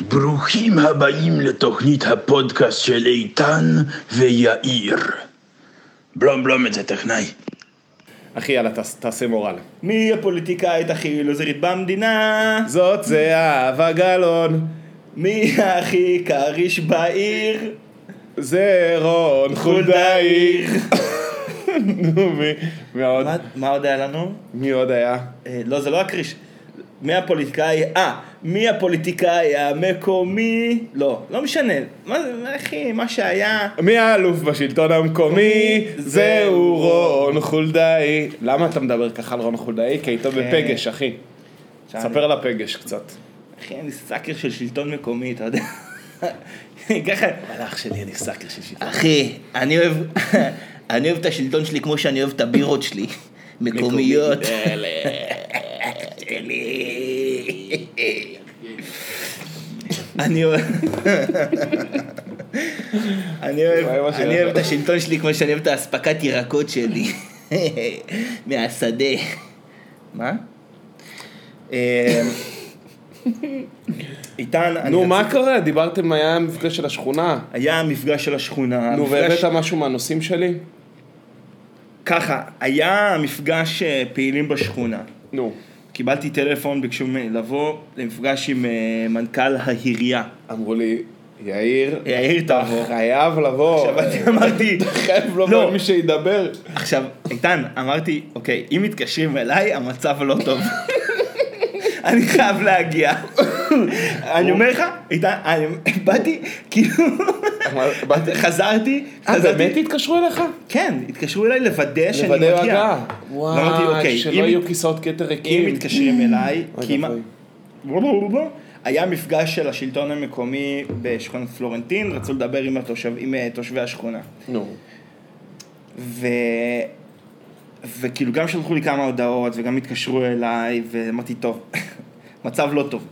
ברוכים הבאים לתוכנית הפודקאסט של איתן ויאיר. בלום בלום את זה טכנאי. אחי, יאללה, תעש- תעשה מורל. מי הפוליטיקאית הכי לוזרית במדינה? זאת זהבה גלאון, מי הכי כריש בעיר? זה רון חולדאי. נו, מי- מי עוד? מה- מה עוד היה לנו? מי עוד היה? אה, לא, זה לא הכריש. מי הפוליטיקאי? אה, מי הפוליטיקאי המקומי? לא, לא משנה. מה זה, מה, אחי, מה שהיה... מי האלוף בשלטון המקומי? זהו רון חולדאי. למה אתה מדבר ככה על רון חולדאי? כי איתו בפגש, אחי. ספר על הפגש קצת. אחי, אני סאקר של שלטון מקומי, אתה יודע. ככה... על אח שלי, אני סאקר של שלטון. אחי, אני אוהב... אני אוהב את השלטון שלי כמו שאני אוהב את הבירות שלי. מקומיות. אני אוהב... את השלטון שלי כמו שאני אוהב את האספקת ירקות שלי. מהשדה. מה? אה, איתן, נו, מה קורה? דיברתם, היה מפגש של השכונה. היה המפגש של השכונה. נו, המפגש- והבאת משהו מהנושאים שלי? ככה, היה מפגש אה, פעילים בשכונה. נו. קיבלתי טלפון, ביקשו ממני לבוא למפגש עם אה, מנכ"ל העירייה. אמרו לי, יאיר, יאיר אתה תבוא. חייב לבוא. עכשיו אני אמרתי, חייב לבוא לא. מי שידבר. עכשיו, איתן, אמרתי, אוקיי, אם מתקשרים אליי, המצב לא טוב. אני חייב להגיע. אני אומר לך, איתן, אני באתי, כאילו, חזרתי, אה, חזרתי, באמת התקשרו אליך? כן, התקשרו אליי לוודא שאני לוודא מגיע. הגעה. ואמרתי, וואי, אוקיי, שלא יהיו כיסאות כתר ריקים. אם מתקשרים אליי. ואבוי. היה מפגש של השלטון המקומי בשכונת פלורנטין, רצו לדבר עם, התושב, עם אה, תושבי השכונה. נו. ו... וכאילו גם שלחו לי כמה הודעות וגם התקשרו אליי ואמרתי טוב, מצב לא טוב.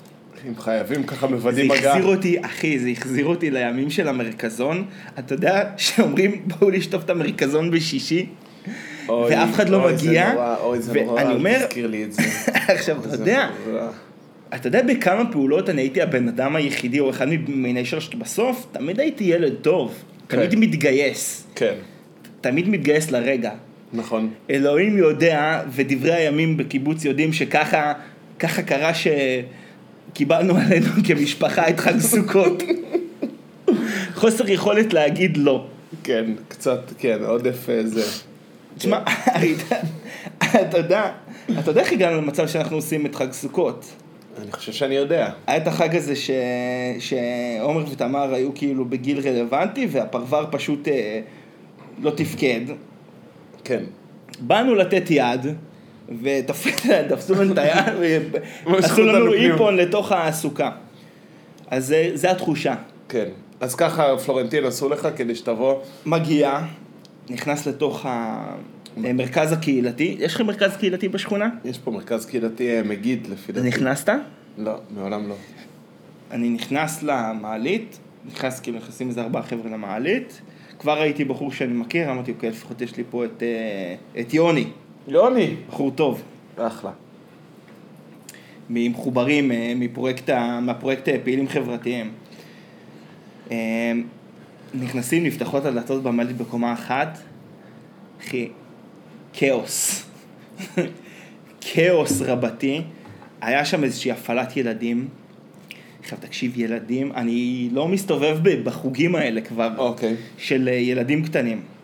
אם חייבים ככה זה מוודאים הגעה. החזיר אותי, אחי, זה החזיר אותי לימים של המרכזון. אתה יודע שאומרים בואו לשטוף את המרכזון בשישי? אוי, ואף אחד לא אוי, זה מגיע, נורא, אוי, זה נורא, אל אומר- תזכיר לי את זה. עכשיו, אתה זה יודע, נורא. אתה יודע בכמה פעולות אני הייתי הבן אדם היחידי או אחד ממיני שלושת בסוף? תמיד הייתי ילד טוב, תמיד כן. מתגייס, כן, תמיד מתגייס לרגע. נכון. אלוהים יודע, ודברי הימים בקיבוץ יודעים שככה ככה קרה שקיבלנו עלינו כמשפחה את חג סוכות. חוסר יכולת להגיד לא. כן, קצת, כן, עודף אה, זה. תשמע, אתה- אתה יודע, אתה יודע איך הגענו למצב שאנחנו עושים את חג סוכות? אני חושב שאני יודע. היה את החג הזה ש... שעומר ותמר היו כאילו בגיל רלוונטי והפרבר פשוט אה, לא תפקד. כן. באנו לתת יד, ותפסו לנו את היד, ועשו לנו אותנו פנימה. איפון לתוך הסוכה. אז זה, זה התחושה. כן. אז ככה פלורנטין עשו לך כדי שתבוא. מגיע, נכנס לתוך המרכז הקהילתי. יש לכם מרכז קהילתי בשכונה? יש פה מרכז קהילתי אה, מגיד לפי דעתי. נכנסת? לא, מעולם לא. אני נכנס למעלית, נכנס, כאילו נכנסים איזה ארבעה חבר'ה למעלית. כבר ראיתי בחור שאני מכיר, אמרתי, אוקיי, לפחות יש לי פה את, אה, את יוני, יוני. בחור טוב. אחלה. ממחוברים אה, מפרויקט, מהפרויקט אה, פעילים חברתיים. אה, נכנסים, נפתחות הדלתות במעלית בקומה אחת, אחי, כאוס. כאוס רבתי. היה שם איזושהי הפעלת ילדים. עכשיו תקשיב, ילדים, אני לא מסתובב בחוגים האלה כבר, אוקיי. של ילדים קטנים.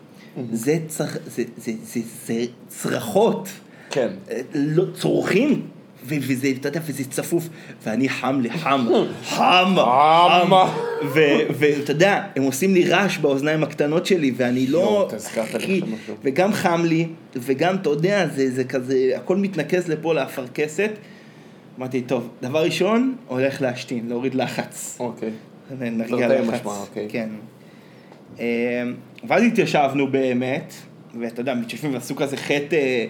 זה, צר... זה, זה, זה, זה צרחות. כן. לא, צורכים, וזה, אתה יודע, וזה צפוף, ואני חם לי, חם, חם, ואתה יודע, הם עושים לי רעש באוזניים הקטנות שלי, ואני לא... אחי. וגם חם לי, וגם, אתה יודע, זה, זה כזה, הכל מתנקז לפה לאפרכסת. אמרתי, טוב, דבר ראשון, הולך להשתין, להוריד לחץ. אוקיי. נרגיע תרתי לחץ. אוקיי. כן. אמ, ואז התיישבנו באמת, ואתה יודע, מתיישבים ועשו כזה חטא, אה,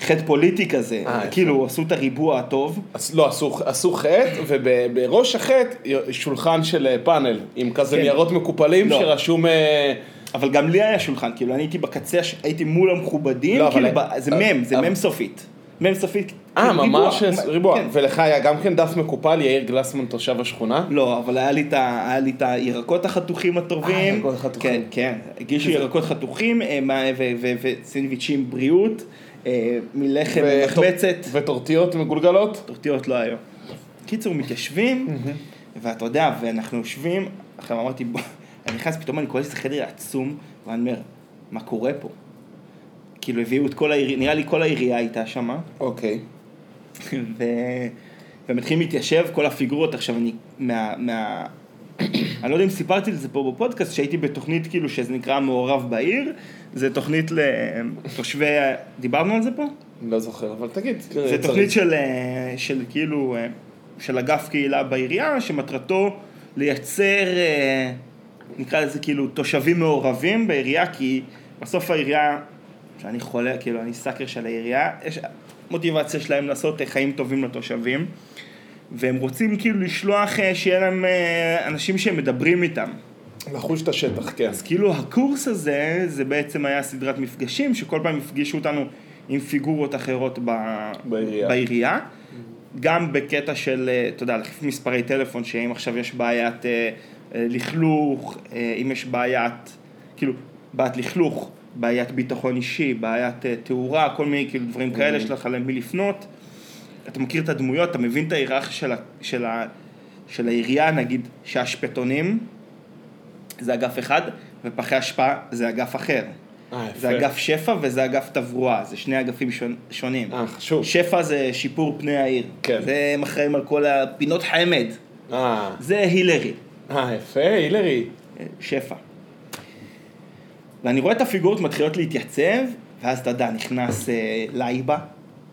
חטא פוליטי כזה, אה, יפה. כאילו עשו את הריבוע הטוב. אז לא, עשו, עשו חטא, ובראש החטא שולחן של אה, פאנל, עם כזה כן. ניירות מקופלים לא. שרשום... אה, אבל גם לי היה שולחן, כאילו אני הייתי בקצה, הייתי מול המכובדים, לא, כאילו אבל- זה מם, זה מם סופית. מ"ם סופית. אה, ריבוע. ממש ריבוע. כן. ולך היה גם כן דף מקופל, יאיר גלסמן תושב השכונה? לא, אבל היה לי את הירקות החתוכים הטובים. אה, ירקות החתוכים. כן, כן. הגישו ירקות חתוכים אה, מה- ו- ו- וסנדוויצ'ים בריאות, אה, מלחם מחמצת. וטורטיות מגולגלות? טורטיות לא היו. קיצור, מתיישבים, ואתה יודע, ואנחנו יושבים, עכשיו אמרתי, בוא, אני נכנס, פתאום אני קורא שזה חדר עצום, ואני אומר, מה קורה פה? כאילו הביאו את כל העירייה, נראה לי כל העירייה הייתה שמה, אוקיי. ו... ומתחילים להתיישב כל הפיגורות, עכשיו אני, מה... מה... אני לא יודע אם סיפרתי על זה פה בפודקאסט, שהייתי בתוכנית כאילו שזה נקרא מעורב בעיר, זה תוכנית לתושבי, דיברנו על זה פה? לא זוכר, אבל תגיד. זה תוכנית של, אה, של כאילו, אה, של אגף קהילה בעירייה, שמטרתו לייצר, אה, נקרא לזה כאילו תושבים מעורבים בעירייה, כי בסוף העירייה, שאני חולה, כאילו אני סאקר של העירייה, יש מוטיבציה שלהם לעשות אה, חיים טובים לתושבים, והם רוצים כאילו לשלוח, אה, שיהיה להם אה, אנשים שהם מדברים איתם. לחוש את השטח, כן. אז כאילו הקורס הזה, זה בעצם היה סדרת מפגשים, שכל פעם הפגישו אותנו עם פיגורות אחרות ב... בעירייה. בעירייה. גם בקטע של, אתה יודע, להחליף מספרי טלפון, שאם עכשיו יש בעיית אה, לכלוך, אה, אם יש בעיית, כאילו, בעיית לכלוך, בעיית ביטחון אישי, בעיית אה, תאורה, כל מיני כאילו דברים כאלה, יש לך למי לפנות. אתה מכיר את הדמויות, אתה מבין את ההיררכיה של, ה- של, ה- של העירייה, נגיד שהשפטונים זה אגף אחד, ופחי אשפה זה אגף אחר. אה. זה אגף שפע וזה אגף תברואה, זה שני אגפים שונים. אה, חשוב. שפע זה שיפור פני העיר. כן. זה אחראים על כל הפינות חמד. אה, זה הילרי, אה, יפה, הילרי. שפע. ואני רואה את הפיגורות מתחילות להתייצב, ואז אתה יודע, נכנס אה, לייבה,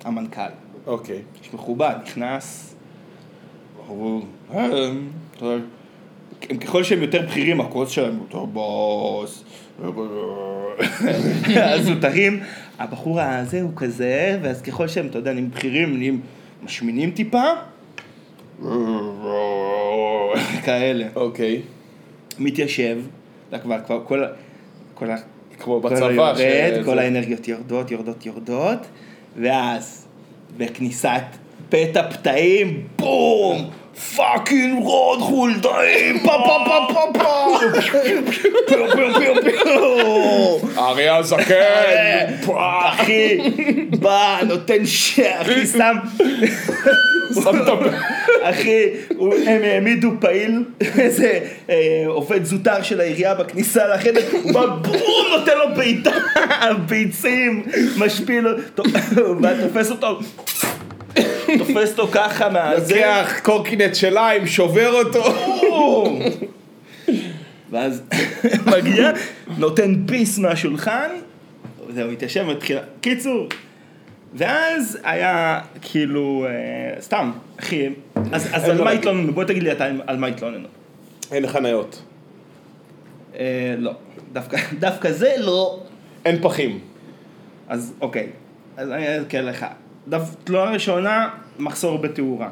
המנכ"ל. אוקיי. איש מכובד, נכנס, הוא, "אה, הם ככל שהם יותר בכירים, הכוס שלהם יותר בוס, אז זוטרים, הבחור הזה הוא כזה, ואז ככל שהם, אתה יודע, נהיים בכירים, נהיים משמינים טיפה, כאלה. אוקיי. מתיישב, כבר, כבר, כל, כל, ה- כמו כל בצבא. היורד, שזה- כל האנרגיות יורדות, יורדות, יורדות, ואז בכניסת פתע פתאים, בום! פאקינג רוד חולדאי, פה פה פה פה פה! פיו פיו פיו פיו! אריה הזקן! אחי, בא, נותן ש... אחי, שם... אחי, הוא- הם העמידו פעיל, איזה אה, עובד זוטר של העירייה בכניסה לחדר, הוא בא בום, נותן לו בעיטה, ביצים, משפיל אותו, ואז תופס אותו, תופס אותו ככה מהזה, לוקח קורקינט של ליים, שובר אותו. ואז מגיע, נותן ביס מהשולחן, זהו, מתיישב, מתחיל, קיצור, ואז היה כאילו, אה, סתם, אחי, אז, אז על מה. התלוננו? בוא תגיד לי אתה על מה התלוננו. אין חניות. אה, לא, דווקא, דווקא זה לא. אין פחים. אז אוקיי, אז אני אזכיר לך. תלונה ראשונה, מחסור בתאורה.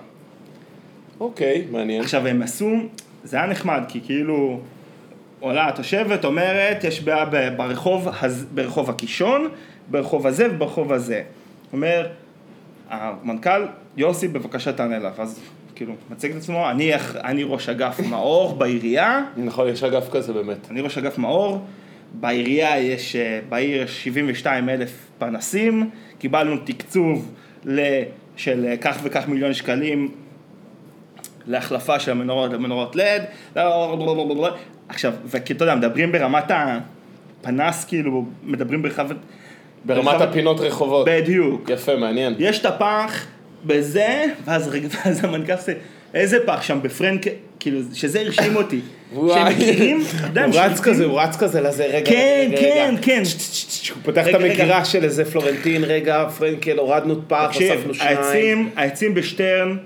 אוקיי, מעניין. עכשיו הם עשו, זה היה נחמד, כי כאילו עולה התושבת, אומרת, יש בעיה ברחוב, ברחוב הקישון, ברחוב הזה וברחוב הזה. אומר, המנכ"ל, יוסי, בבקשה תענה לה. ואז כאילו, מציג את עצמו, אני, אני ראש אגף מאור בעירייה, נכון, יש אגף כזה באמת. אני ראש אגף מאור, בעירייה יש, אה, בעיר יש 72 אלף פנסים, קיבלנו תקצוב של אה, כך וכך מיליון שקלים להחלפה של המנורות למנורות לד, עכשיו, ואתה יודע, מדברים ברמת הפנס, כאילו, מדברים ברחבת... ברמת הפינות רחובות. בדיוק. יפה, מעניין. יש את הפח בזה, ואז המנכ"ל עושה, איזה פח שם בפרנק, כאילו, שזה הרשים אותי. שהם מכירים, הוא רץ כזה, הוא רץ כזה לזה, רגע, כן, כן. כן. הוא פותח את. המגירה של איזה פלורנטין, רגע, פרנקל, הורדנו פח, הוספנו שניים. העצים, העצים בשטרן,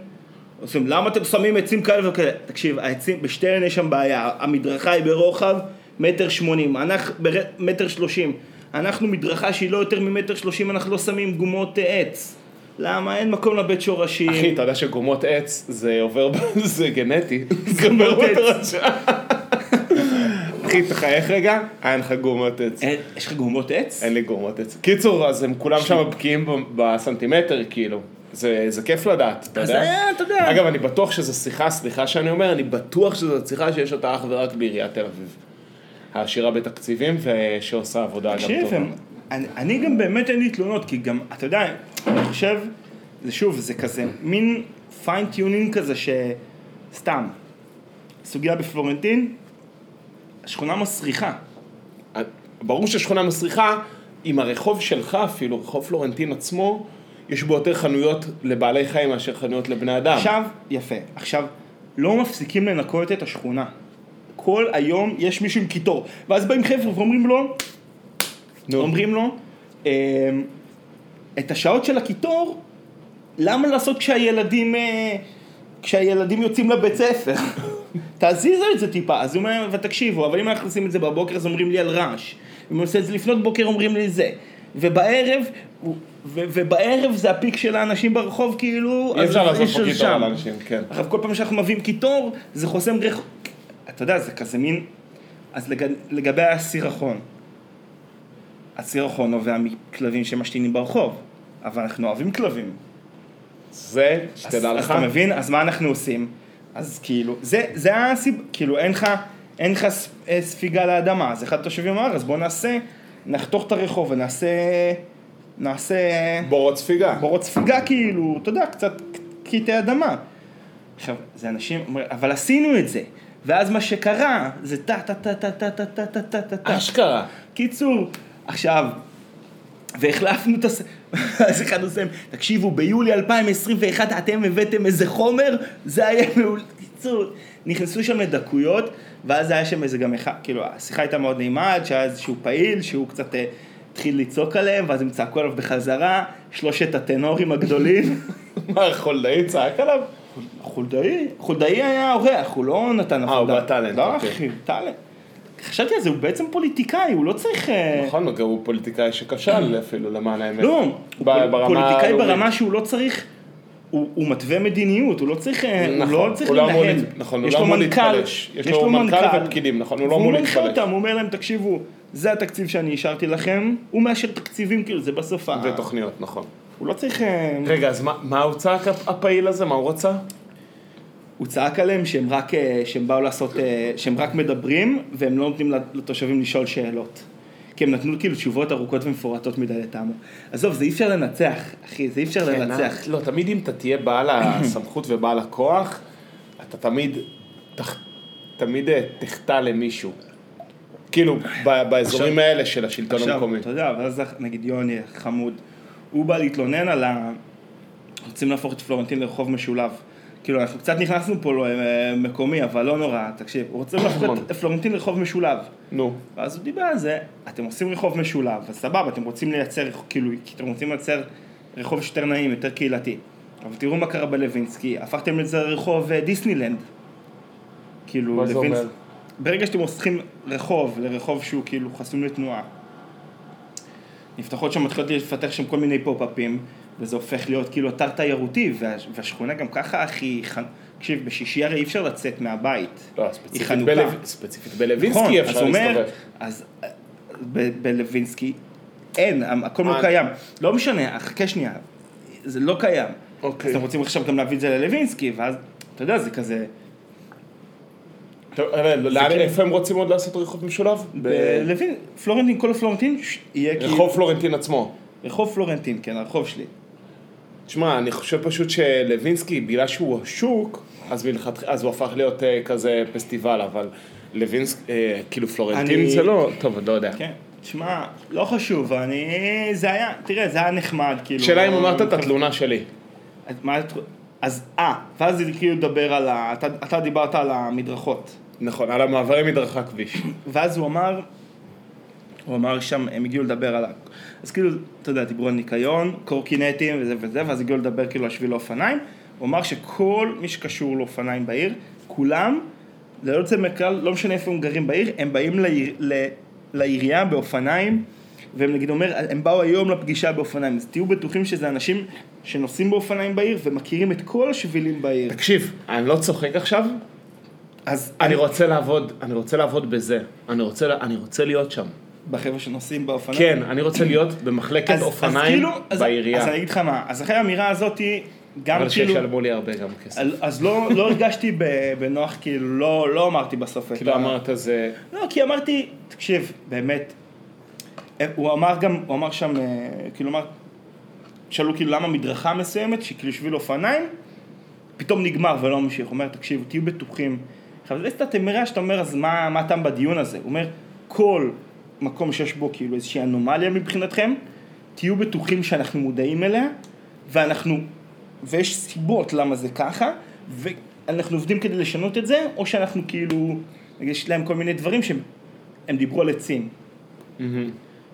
עושים, למה אתם שמים עצים כאלה וכאלה? תקשיב, העצים, בשטרן יש שם בעיה, המדרכה היא ברוחב מטר שמונים, אנחנו, מטר שלושים, אנחנו מדרכה שהיא לא יותר ממטר שלושים, אנחנו לא שמים גומות אה, עץ. למה? אין מקום לבית שורשים. אחי, אתה יודע שגומות עץ זה עובר, זה גנטי. זה עובר גומות עץ. אחי, תחייך רגע, אין לך גומות עץ. יש לך גומות עץ? אין לי גומות עץ. קיצור, אז הם כולם שם בקיאים בסנטימטר, כאילו. זה זה כיף לדעת, אתה אז יודע? זה, אתה יודע. אגב, אני בטוח שזו שיחה, סליחה שאני אומר, אני בטוח שזו שיחה שיש אותה אך ורק בעיריית תל אביב. העשירה בתקציבים ושעושה עבודה גם תקשיב, טובה. אני, אני גם באמת אין לי תלונות, כי גם, אתה יודע, אני חושב, זה שוב, זה כזה מין fine tuning כזה שסתם, סוגיה בפלורנטין, שכונה מסריחה. ברור ששכונה מסריחה, עם הרחוב שלך אפילו, רחוב פלורנטין עצמו, יש בו יותר חנויות לבעלי חיים מאשר חנויות לבני אדם. עכשיו, יפה, עכשיו, לא מפסיקים לנקות את השכונה. כל היום יש מישהו עם קיטור, ואז באים חבר'ה ואומרים לו, נו. אומרים לו, אמ, את השעות של הקיטור, למה לעשות כשהילדים, אה, כשהילדים יוצאים לבית ספר? תזיזו את זה טיפה. אז הוא אומר, ותקשיבו, אבל אם אנחנו עושים את זה בבוקר אז אומרים לי על רעש. אם אני עושה את זה לפנות בוקר אומרים לי זה. ובערב, ו- ובערב זה הפיק של האנשים ברחוב כאילו, אי אפשר לעשות פה קיטור. על אנשים, כן. עכשיו כל פעם שאנחנו מביאים קיטור, זה חוסם ריח... אתה יודע, זה כזה מין... אז לג... לגבי הסירחון. הסירחון נובע מכלבים שמשתינים ברחוב, אבל אנחנו אוהבים כלבים. זה, אז, שתדע אז לך, אתה מבין? אז מה אנחנו עושים? אז כאילו, זה, זה הסיב... כאילו, אין לך, אין לך אה, ספיגה לאדמה, אז אחד התושבים אמר, אז בוא נעשה, נחתוך את הרחוב ונעשה... נעשה... בורות ספיגה. בורות ספיגה כאילו, אתה יודע, קצת קטעי אדמה. עכשיו, זה אנשים, אבל עשינו את זה. ואז מה שקרה, זה טה טה טה טה טה טה טה טה טה טה טה. אשכרה. קיצור, עכשיו, והחלפנו את הס... אז אחד עושה, תקשיבו, ביולי 2021 אתם הבאתם איזה חומר, זה היה מעולה. קיצור, נכנסו שם לדקויות, ואז היה שם איזה גם אחד, כאילו, השיחה הייתה מאוד נעימה, עד שהיה איזשהו פעיל, שהוא קצת אה, התחיל לצעוק עליהם, ואז הם צעקו עליו בחזרה, שלושת הטנורים הגדולים. מה, חולדאי צעק עליו? חולדאי, חולדאי היה אורח, הוא לא נתן הוא עבודה. בטאלנט, לא, אוקיי. אחי, טאלנט. חשבתי על זה, הוא בעצם פוליטיקאי, הוא לא צריך... אה, נכון, וגם הוא פוליטיקאי שכשל אפילו, למען האמת. לא, הוא פוליטיקאי. ברמה שהוא לא צריך, הוא הוא מתווה מדיניות, הוא לא צריך, אה, הוא נכון, לא צריך הוא לא אמור לנהל. להת- נכון, הוא יש לא לו אמור מנכ"ל, להתפלש. יש לו מנכ"ל ופקידים, נכון, הוא לא אמור והוא מנחה להתפלש. אותם, הוא אומר להם, תקשיבו, זה התקציב שאני אישרתי לכם, הוא מאשר תקציבים, כאילו, זה בסוף ה... ותוכניות, נכון. הוא לא צריך... אה, רגע, אז מה- מה הוא צעק הפעיל הזה? מה הוא רצה? הוא צעק עליהם שהם רק, אה, שהם באו לעשות, אה, שהם רק מדברים, והם לא נותנים לתושבים לשאול שאלות. כי הם נתנו כאילו תשובות ארוכות ומפורטות מדי לטעמו. עזוב, זה אי אפשר לנצח, אחי, זה אי אפשר לנצח. לא, תמיד אם אתה תהיה בעל הסמכות ובעל הכוח, אתה תמיד, תח- תמיד אה, תחטא למישהו. כאילו, באזורים עכשיו- האלה של השלטון עכשיו, המקומי. אתה יודע, ואז נגיד יוני חמוד, הוא בא להתלונן על ה... רוצים להפוך את פלורנטין לרחוב משולב. כאילו, אנחנו קצת נכנסנו פה למקומי, אבל לא נורא, תקשיב, הוא רוצה להפוך נכון. את פלורנטין לרחוב משולב. נו, ואז הוא דיבר על זה, אתם עושים רחוב משולב, אז סבבה, אתם רוצים לייצר, כאילו, כי אתם רוצים לייצר רחוב יותר נעים, יותר קהילתי. אבל תראו מה קרה בלווינסקי, הפכתם את זה לרחוב אה, דיסנילנד. כאילו, מה זה אומר? ברגע שאתם הופכים רחוב לרחוב שהוא כאילו חסום לתנועה, נפתחות שם, מתחילות לפתח שם כל מיני פופ-אפים, וזה הופך להיות כאילו אתר תיירותי, וה, והשכונה גם ככה הכי. תקשיב, בשישי הרי אי אפשר לצאת מהבית. לא, ספציפית. בלו- ספציפית בלווינסקי נכון, אז אפשר אומר, להסתובב. אז אה, ב- בלווינסקי אין, הכל לא אה. קיים. לא משנה, חכה שנייה, זה לא קיים. אוקיי. אז אתם רוצים עכשיו גם להביא את זה ללווינסקי, ואז, אתה יודע, זה כזה, כאילו- איפה הם רוצים עוד לעשות רחוב משולב? פלורנטין, כל הפלורנטין יהיה כאילו, ברחוב פלורנטין עצמו. רחוב פלורנטין, כן, הרחוב שלי. תשמע, אני חושב פשוט שלווינסקי, בגלל שהוא השוק, אז, מלכת... אז הוא הפך להיות אה, כזה פסטיבל, אבל לוינסקי, אה, כאילו פלורנטין אני- זה לא, טוב, לא יודע. כן, תשמע, לא חשוב, אני, זה היה, תראה, זה היה נחמד, כאילו. שאלה אם אמרת את התלונה שלי. אז מה, אז, אה, ואז זה כאילו לדבר על ה... אתה, אתה דיברת על המדרכות. נכון, על המעברי מדרכה כביש. ואז הוא אמר, הוא אמר שם, הם הגיעו לדבר על ה... אז כאילו, אתה יודע, דיברו על ניקיון, קורקינטים וזה וזה, ואז הגיעו לדבר כאילו על שביל האופניים. הוא אמר שכל מי שקשור לאופניים בעיר, כולם, ללא יוצא מהכלל, לא משנה איפה הם גרים בעיר, הם באים לעיר, ל, לעירייה באופניים, והם נגיד אומר, הם באו היום לפגישה באופניים, אז תהיו בטוחים שזה אנשים שנוסעים באופניים בעיר ומכירים את כל השבילים בעיר. תקשיב, אני לא צוחק עכשיו, אז אני רוצה לעבוד, אני רוצה לעבוד בזה. אני רוצה, אני רוצה להיות שם. בחבר'ה שנוסעים באופניים. כן, אני רוצה להיות במחלקת אז- אז אופניים כאילו- אז- בעירייה. אז אני אגיד לך מה, אז אחרי האמירה הזאתי, גם אבל כאילו, שישלמו לי הרבה גם כסף. אז- אז לא לא הרגשתי בנוח, כאילו, לא לא אמרתי בסוף את כאילו ה- אמרת זה... לא, כי אמרתי, תקשיב, באמת, אה, הוא אמר גם, הוא אמר שם, אה, כאילו אמר, שאלו כאילו למה מדרכה מסוימת, שכאילו שביל אופניים, פתאום נגמר ולא ממשיך. הוא אומר, תקשיבו, תהיו בטוחים. עכשיו, זה קצת אמירה שאתה אומר, אז מה הטעם בדיון הזה? הוא אומר, כל מקום שיש בו כאילו איזושהי אנומליה מבחינתכם, תהיו בטוחים שאנחנו מודעים אליה, ואנחנו, ויש סיבות למה זה ככה, ואנחנו עובדים כדי לשנות את זה, או שאנחנו כאילו, יש להם כל מיני דברים שהם הם דיברו על עצים. מהמם.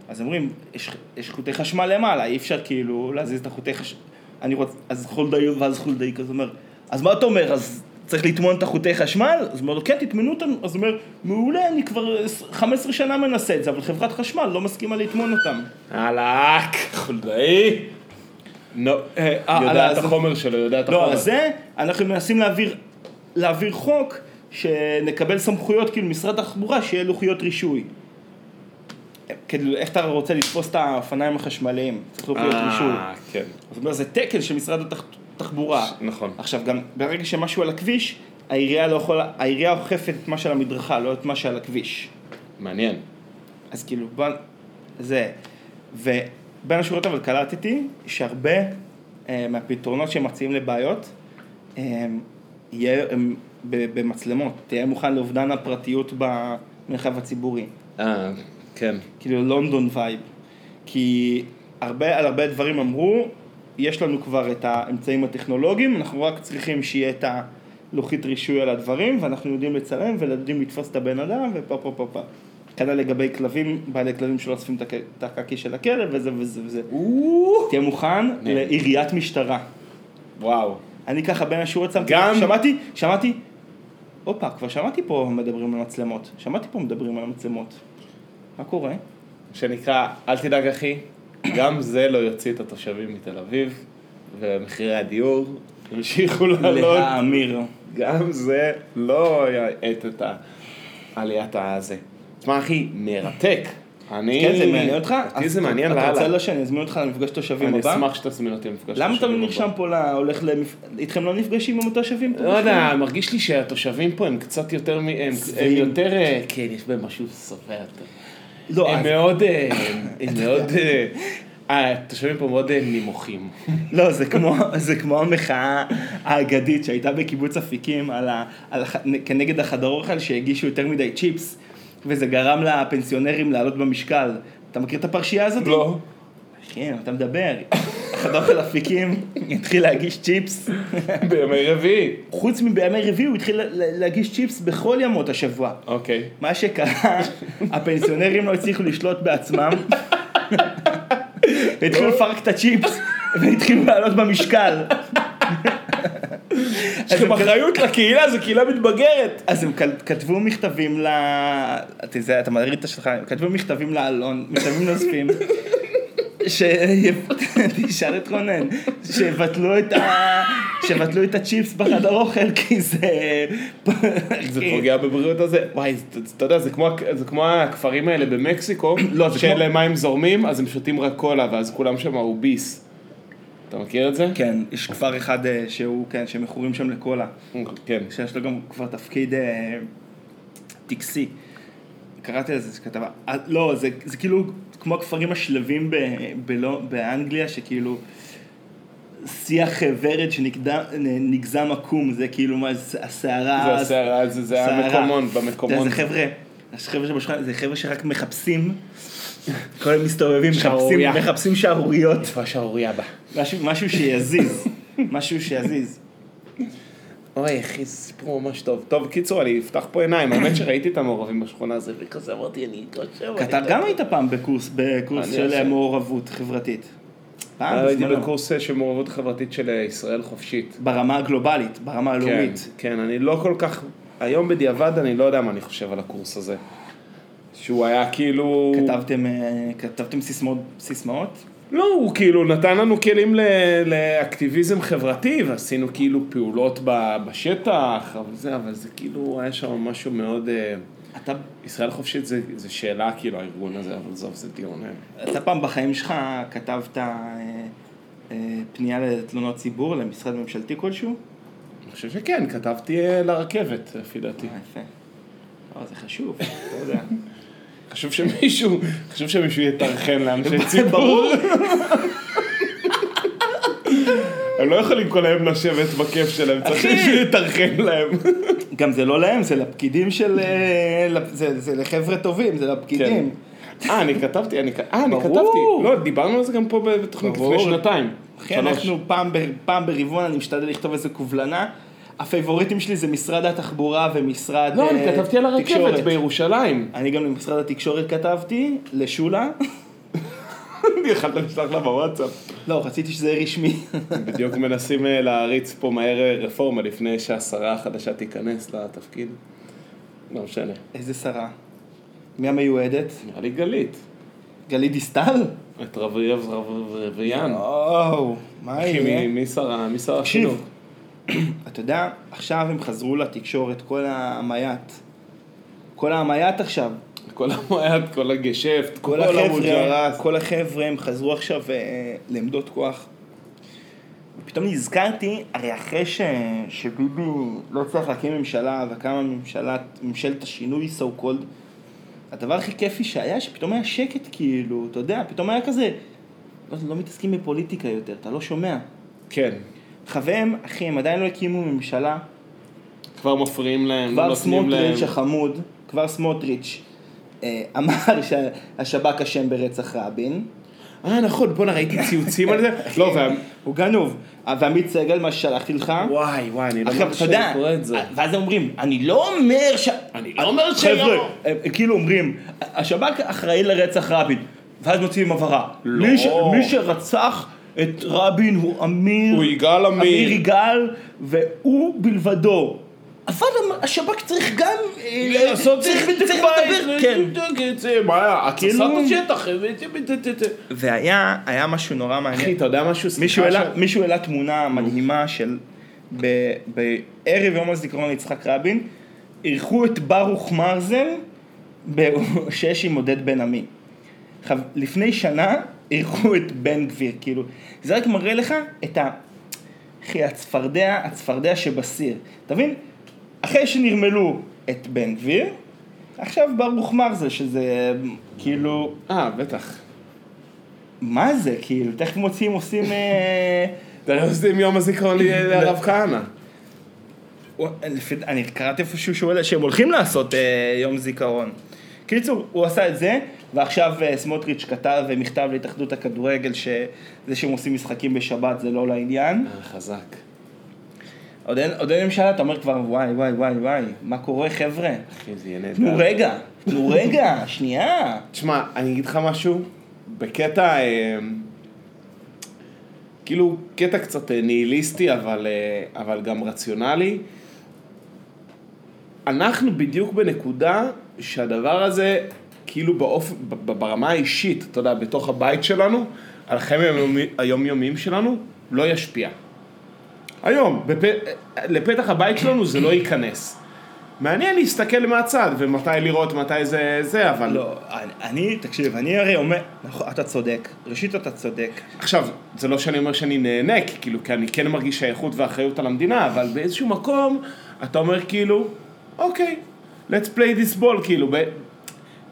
אז אומרים, יש, יש חוטי חשמל למעלה, אי אפשר כאילו להזיז את החוטי חשמל. אני רוצה, אז חולדאי, ואז חולדאי כזה אומר, אז מה אתה אומר, אז צריך לטמון את החוטי חשמל? אז הוא אומר לו, כן, תטמנו אותם. אז הוא אומר, מעולה, אני כבר 15 שנה מנסה את זה, אבל חברת חשמל לא מסכימה לטמון אותם. אהלק, חולדאי. נו, אה, אה, יודע את החומר שלו, יודע את לא, החומר. אז זה, אנחנו מנסים להעביר, להעביר חוק שנקבל סמכויות, כאילו משרד התחבורה, שיהיה לוחיות רישוי. כאילו, איך אתה רוצה לתפוס את האופניים החשמליים? צריך לוחיות רישוי. אה, כן, זאת אומרת, זה תקן של משרד התחבורה. נכון. עכשיו, גם ברגע שמשהו על הכביש, העירייה לא יכולה, העירייה אוכפת את מה שעל המדרכה, לא את מה שעל הכביש. מעניין. אז כאילו, בוא, זה. ובין השורות אבל קלטתי שהרבה אה, מהפתרונות שהם מציעים לבעיות, אה, יהיה הם, ב- במצלמות. תהיה מוכן לאובדן הפרטיות במרחב הציבורי. אה, כן. כאילו לונדון vibe. כי הרבה, על הרבה דברים אמרו, יש לנו כבר את האמצעים הטכנולוגיים, אנחנו רק צריכים שיהיה את הלוחית רישוי על הדברים, ואנחנו יודעים לצלם ויודעים לתפוס את הבן אדם, ופה פה פה פה. כנ"ל לגבי כלבים, בעלי כלבים שלא אוספים את הק- את הקקי של הכלב, וזה וזה וזה. תהיה מוכן לעיריית משטרה. וואו. אני ככה בין השורות שמתי, גם- שמעתי, שמעתי, הופה, כבר שמעתי פה מדברים על מצלמות, שמעתי פה מדברים על מצלמות. מה קורה? שנקרא, אל תדאג אחי, גם זה לא יוציא את התושבים מתל אביב, ומחירי הדיור ימשיכו לעלות. להאמיר. גם זה לא יאט את העליית הזה. תשמע אחי, מרתק. אני... כן, זה מעניין אותך? אותי זה מעניין אתה רוצה לאללה. לא שאני אזמין אותך למפגש תושבים אני הבא? אשמח שתזמין אותי למפגש למה אתה נרשם הבא. פה, הולך למפ... איתכם לא נפגשים עם התושבים פה? לא יודע, מרגיש לי שהתושבים פה הם קצת יותר, מ- הם. יותר, אה, כן, יש בהם משהו יותר. לא, הם מאוד, אה, הם מאוד, אה, אה, התושבים פה מאוד אה, נימוכים. לא, זה כמו, זה כמו המחאה האגדית שהייתה בקיבוץ אפיקים על ה, על הח, כנגד החדר אוכל שהגישו יותר מדי צ'יפס, וזה גרם לפנסיונרים לעלות במשקל. אתה מכיר את הפרשייה הזאת? לא. כן, אתה מדבר. החדר אוכל אפיקים התחיל להגיש צ'יפס. בימי רביעי. חוץ מבימי רביעי הוא התחיל לה- להגיש צ'יפס בכל ימות השבוע. אוקיי. מה שקרה, הפנסיונרים לא הצליחו לשלוט בעצמם, והתחילו לפרק את הצ'יפס, והתחילו לעלות במשקל. יש לכם אחריות לקהילה, זו קהילה מתבגרת. אז הם כתבו מכתבים ל... אתה יודע, אתה מריד את השולחן, כתבו מכתבים לאלון, מכתבים נוספים. תשאל את רונן, שיבטלו את ה... שיבטלו את הצ'יפס בחדר אוכל, כי זה... זה פוגע בבריאות הזה. וואי, אתה יודע, זה כמו- זה כמו הכפרים האלה במקסיקו, לא, שאין להם מים זורמים, אז הם שותים רק קולה, ואז כולם שם אוביס. אתה מכיר את זה? כן, יש כפר אחד אה, שהוא, כן, שמכורים שם לקולה. כן. שיש לו גם כבר תפקיד אה, טקסי. קראתי על זה כתבה. אה, לא, זה, זה כאילו כמו הכפרים השלווים ב, בלא, באנגליה, שכאילו שיח ורד שנגזם עקום, זה כאילו מה, זה הסערה... זה הסערה, זה- זה הסערה. המקומון, במקומון. זה חבר'ה, חבר'ה שבשכונה, זה חבר'ה שרק מחפשים, כל הם מסתובבים, מחפשים, שערוריות, איפה השערורייה בה? משהו שיזיז, משהו שיזיז. אוי, אחי, זה סיפור ממש טוב. טוב, קיצור, אני אפתח פה עיניים. האמת שראיתי את המעורבים בשכונה הזו, וכזה אמרתי, אני אתרשם. אתה גם היית פעם בקורס, בקורס של מעורבות חברתית. פעם הייתי בזמנו. בקורס של מעורבות חברתית של אה, ישראל חופשית. ברמה הגלובלית, ברמה כן, הלאומית. כן, אני לא כל כך, היום בדיעבד אני לא יודע מה אני חושב על הקורס הזה. שהוא היה כאילו... כתבתם, אה, כתבתם סיסמאות, סיסמאות? לא, הוא כאילו נתן לנו כלים לאקטיביזם חברתי, ועשינו כאילו פעולות בשטח, אבל זה, אבל זה כאילו, היה שם משהו מאוד... אה, אתה, ישראל חופשית זה, זה שאלה, כאילו, הארגון הזה, אבל עזוב, זה דיון. אתה פעם בחיים שלך כתבת אה, אה, פנייה לתלונות ציבור למשרד ממשלתי כלשהו? אני חושב שכן, כתבתי אה, לרכבת, לפי דעתי. אה, יפה. לא, זה חשוב, אתה יודע. חשוב שמישהו, חשוב שמישהו יטרחן לאנשי ציבור. ברור. הם לא יכולים כל היום לשבת בכיף שלהם, צריך אחי. שמישהו יטרחן להם. גם זה לא להם, זה לפקידים של... אה, זה זה לחבר'ה טובים, זה לפקידים. אה, אני כתבתי, אני, אה, אני. כתבתי. לא, דיברנו על זה גם פה בתוכנית. לפני שנתיים. אחי. אנחנו פעם, ב- פעם ברבעון, אני משתדל לכתוב איזה קובלנה. הפייבוריטים שלי זה משרד התחבורה ומשרד לא, אני אה, כתבתי על הרכבת תקשורת. בירושלים. אני גם למשרד התקשורת כתבתי, לשולה. יכלת לשלוח לה בוואטסאפ. לא, רציתי שזה יהיה רשמי. בדיוק מנסים אה, להריץ פה מהר אה, רפורמה לפני שהשרה החדשה תיכנס לתפקיד. לא משנה. איזה שרה? מי המיועדת? נראה לי גלית. גלית דיסטל? את רביב רביען. או, מה יהיה? מי- מי שר ה- מי שר תקשיב, החינוך? אתה יודע, עכשיו הם חזרו לתקשורת, כל המייט. כל המייט עכשיו. כל המועד, כל הגשפט, כל כל החבר'ה, המוג'רס. כל החבר'ה הם חזרו עכשיו אה, לעמדות כוח. ופתאום נזכרתי, הרי אחרי ש... שביבי לא הצליח להקים ממשלה וקמה ממשלת, ממשלת השינוי so called, הדבר הכי כיפי שהיה שפתאום היה שקט כאילו, אתה יודע, פתאום היה כזה, לא, לא מתעסקים בפוליטיקה יותר, אתה לא שומע. כן. חוויהם, אחי, הם עדיין לא הקימו ממשלה, כבר מפריעים להם, לא כבר נותנים להם. סמוטריץ' החמוד, כבר סמוטריץ' אה, אמר שהשב"כ אשם ברצח רבין. אה, נכון, בואנה, ראיתי ציוצים על זה. לא. הוא גנוב. ועמית סגל, מה ששלחתי לך. וואי, וואי, אני לא אתה יודע, לקרוא את זה. ואז הם אומרים, אני לא אומר ש... אני לא אומר שלא. חבר'ה, הם כאילו אומרים, השב"כ אחראי לרצח רבין. ואז מוציאים הבהרה. לא. מי ש- מי שרצח את רבין הוא אמיר... הוא יגאל עמיר. אמיר יגאל, והוא בלבדו. אבל השב"כ צריך גם... אה, לעשות צריך בדיוק צריך בית, לדבר, כן. מה, התססת כאילו- השטח. והיה היה משהו נורא אחי, מעניין. אתה יודע משהו? סליחה מישהו העלה, תמונה מדהימה של ב- בערב יום הזיכרון ליצחק רבין, אירחו את ברוך מרזל ב- שיש עם עודד בן עמי. עכשיו, לפני שנה אירחו את בן גביר, כאילו, זה רק מראה לך את ה... אחי, הצפרדע, הצפרדע שבסיר. אתה מבין? אחרי שנרמלו את בן גביר, עכשיו ברוך מרזל, שזה כאילו... אה, בטח. מה זה, כאילו, תכף מוציאים, עושים... אה, תראה עושים יום הזיכרון לרב כהנא. אני קראתי איפשהו שהוא שהם הולכים לעשות אה, יום זיכרון. קיצור, הוא עשה את זה, ועכשיו אה, סמוטריץ' כתב אה, מכתב להתאחדות הכדורגל שזה שהם עושים משחקים בשבת זה לא לעניין. אה, חזק. עוד אין, עוד אין ממשלה, אתה אומר כבר וואי וואי וואי וואי, מה קורה חבר'ה? אחי, זה יהיה תנו נהדר. רגע, תנו רגע, שנייה. תשמע, אני אגיד לך משהו, בקטע, אה, כאילו, קטע קצת ניהיליסטי, אבל, אה, אבל גם רציונלי. אנחנו בדיוק בנקודה שהדבר הזה, כאילו באופ... ברמה האישית, אתה יודע, בתוך הבית שלנו, על החיים היומי- היומיומיים שלנו, לא ישפיע. היום, בפ... לפתח הבית שלנו זה לא ייכנס. מעניין להסתכל מהצד, ומתי לראות מתי זה זה, אבל... לא, אני, תקשיב, אני הרי אומר, נכון, אתה צודק, ראשית אתה צודק. עכשיו, זה לא שאני אומר שאני נהנה, כאילו, כי אני כן מרגיש שייכות ואחריות על המדינה, אבל באיזשהו מקום, אתה אומר כאילו, אוקיי, let's play this ball, כאילו, ב...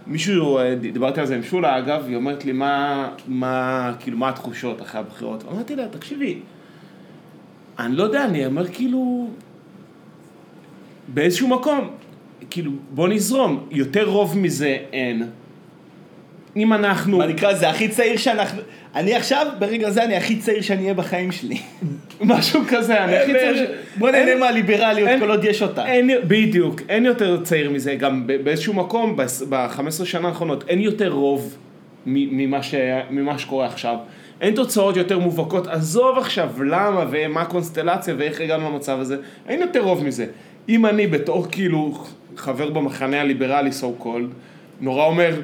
מישהו, אה, דיברתי על זה עם שולה, אגב, היא אומרת לי, מה, מה, כאילו, מה התחושות אחרי הבחירות? אמרתי לה, תקשיבי, אני לא יודע, אני אומר כאילו, באיזשהו מקום, כאילו, בוא נזרום, יותר רוב מזה אין. אם אנחנו... מה נקרא, זה הכי צעיר שאנחנו, אני עכשיו, ברגע זה אני הכי צעיר שאני אהיה בחיים שלי. משהו כזה, אני הכי צעיר. בוא נהנה מהליברליות כל עוד יש אותה. בדיוק, אין יותר צעיר מזה, גם באיזשהו מקום, ב-15 שנה האחרונות, אין יותר רוב ממה שקורה עכשיו. אין תוצאות יותר מובהקות, עזוב עכשיו למה ומה הקונסטלציה ואיך הגענו למצב הזה, אין יותר רוב מזה. אם אני בתור כאילו חבר במחנה הליברלי so called, נורא אומר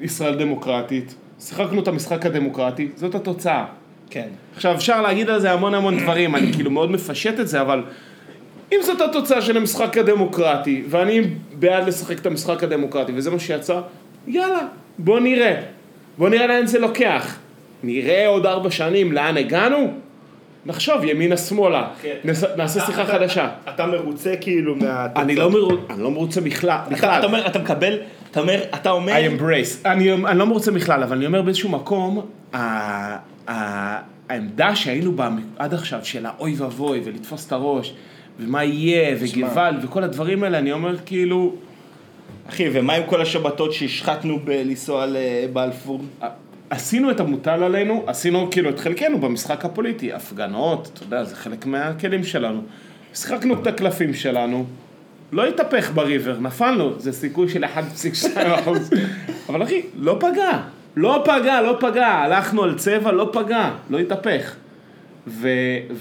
ישראל דמוקרטית, שיחקנו את המשחק הדמוקרטי, זאת התוצאה. כן. עכשיו אפשר להגיד על זה המון המון דברים, אני כאילו מאוד מפשט את זה, אבל אם זאת התוצאה של המשחק הדמוקרטי, ואני בעד לשחק את המשחק הדמוקרטי, וזה מה שיצא, יאללה, בוא נראה. בוא נראה לאן זה לוקח. נראה עוד ארבע שנים לאן הגענו? נחשוב ימינה שמאלה, נס- נעשה שיחה חדשה. אתה מרוצה כאילו? אני לא מרוצה, אני לא מרוצה בכלל, אתה, בכלל. אתה אומר, אתה מקבל, אתה אומר, אתה אומר, I embrace. אני, אני לא מרוצה בכלל, אבל אני אומר באיזשהו מקום, ה- ה- העמדה שהיינו בה עד עכשיו, של האוי ואבוי, ולתפוס את הראש, ומה יהיה, וגוואלד, וכל הדברים האלה, אני אומר כאילו, אחי, ומה עם כל השבתות שהשחטנו בלנסוע לבלפור? עשינו את המוטל עלינו, עשינו כאילו את חלקנו במשחק הפוליטי, הפגנות, אתה יודע, זה חלק מהכלים שלנו. שיחקנו את הקלפים שלנו, לא התהפך בריבר, נפלנו, זה סיכוי של 1.2 אחוז. אבל אחי, לא פגע, לא פגע, לא פגע, הלכנו על צבע, לא פגע, לא התהפך. ו,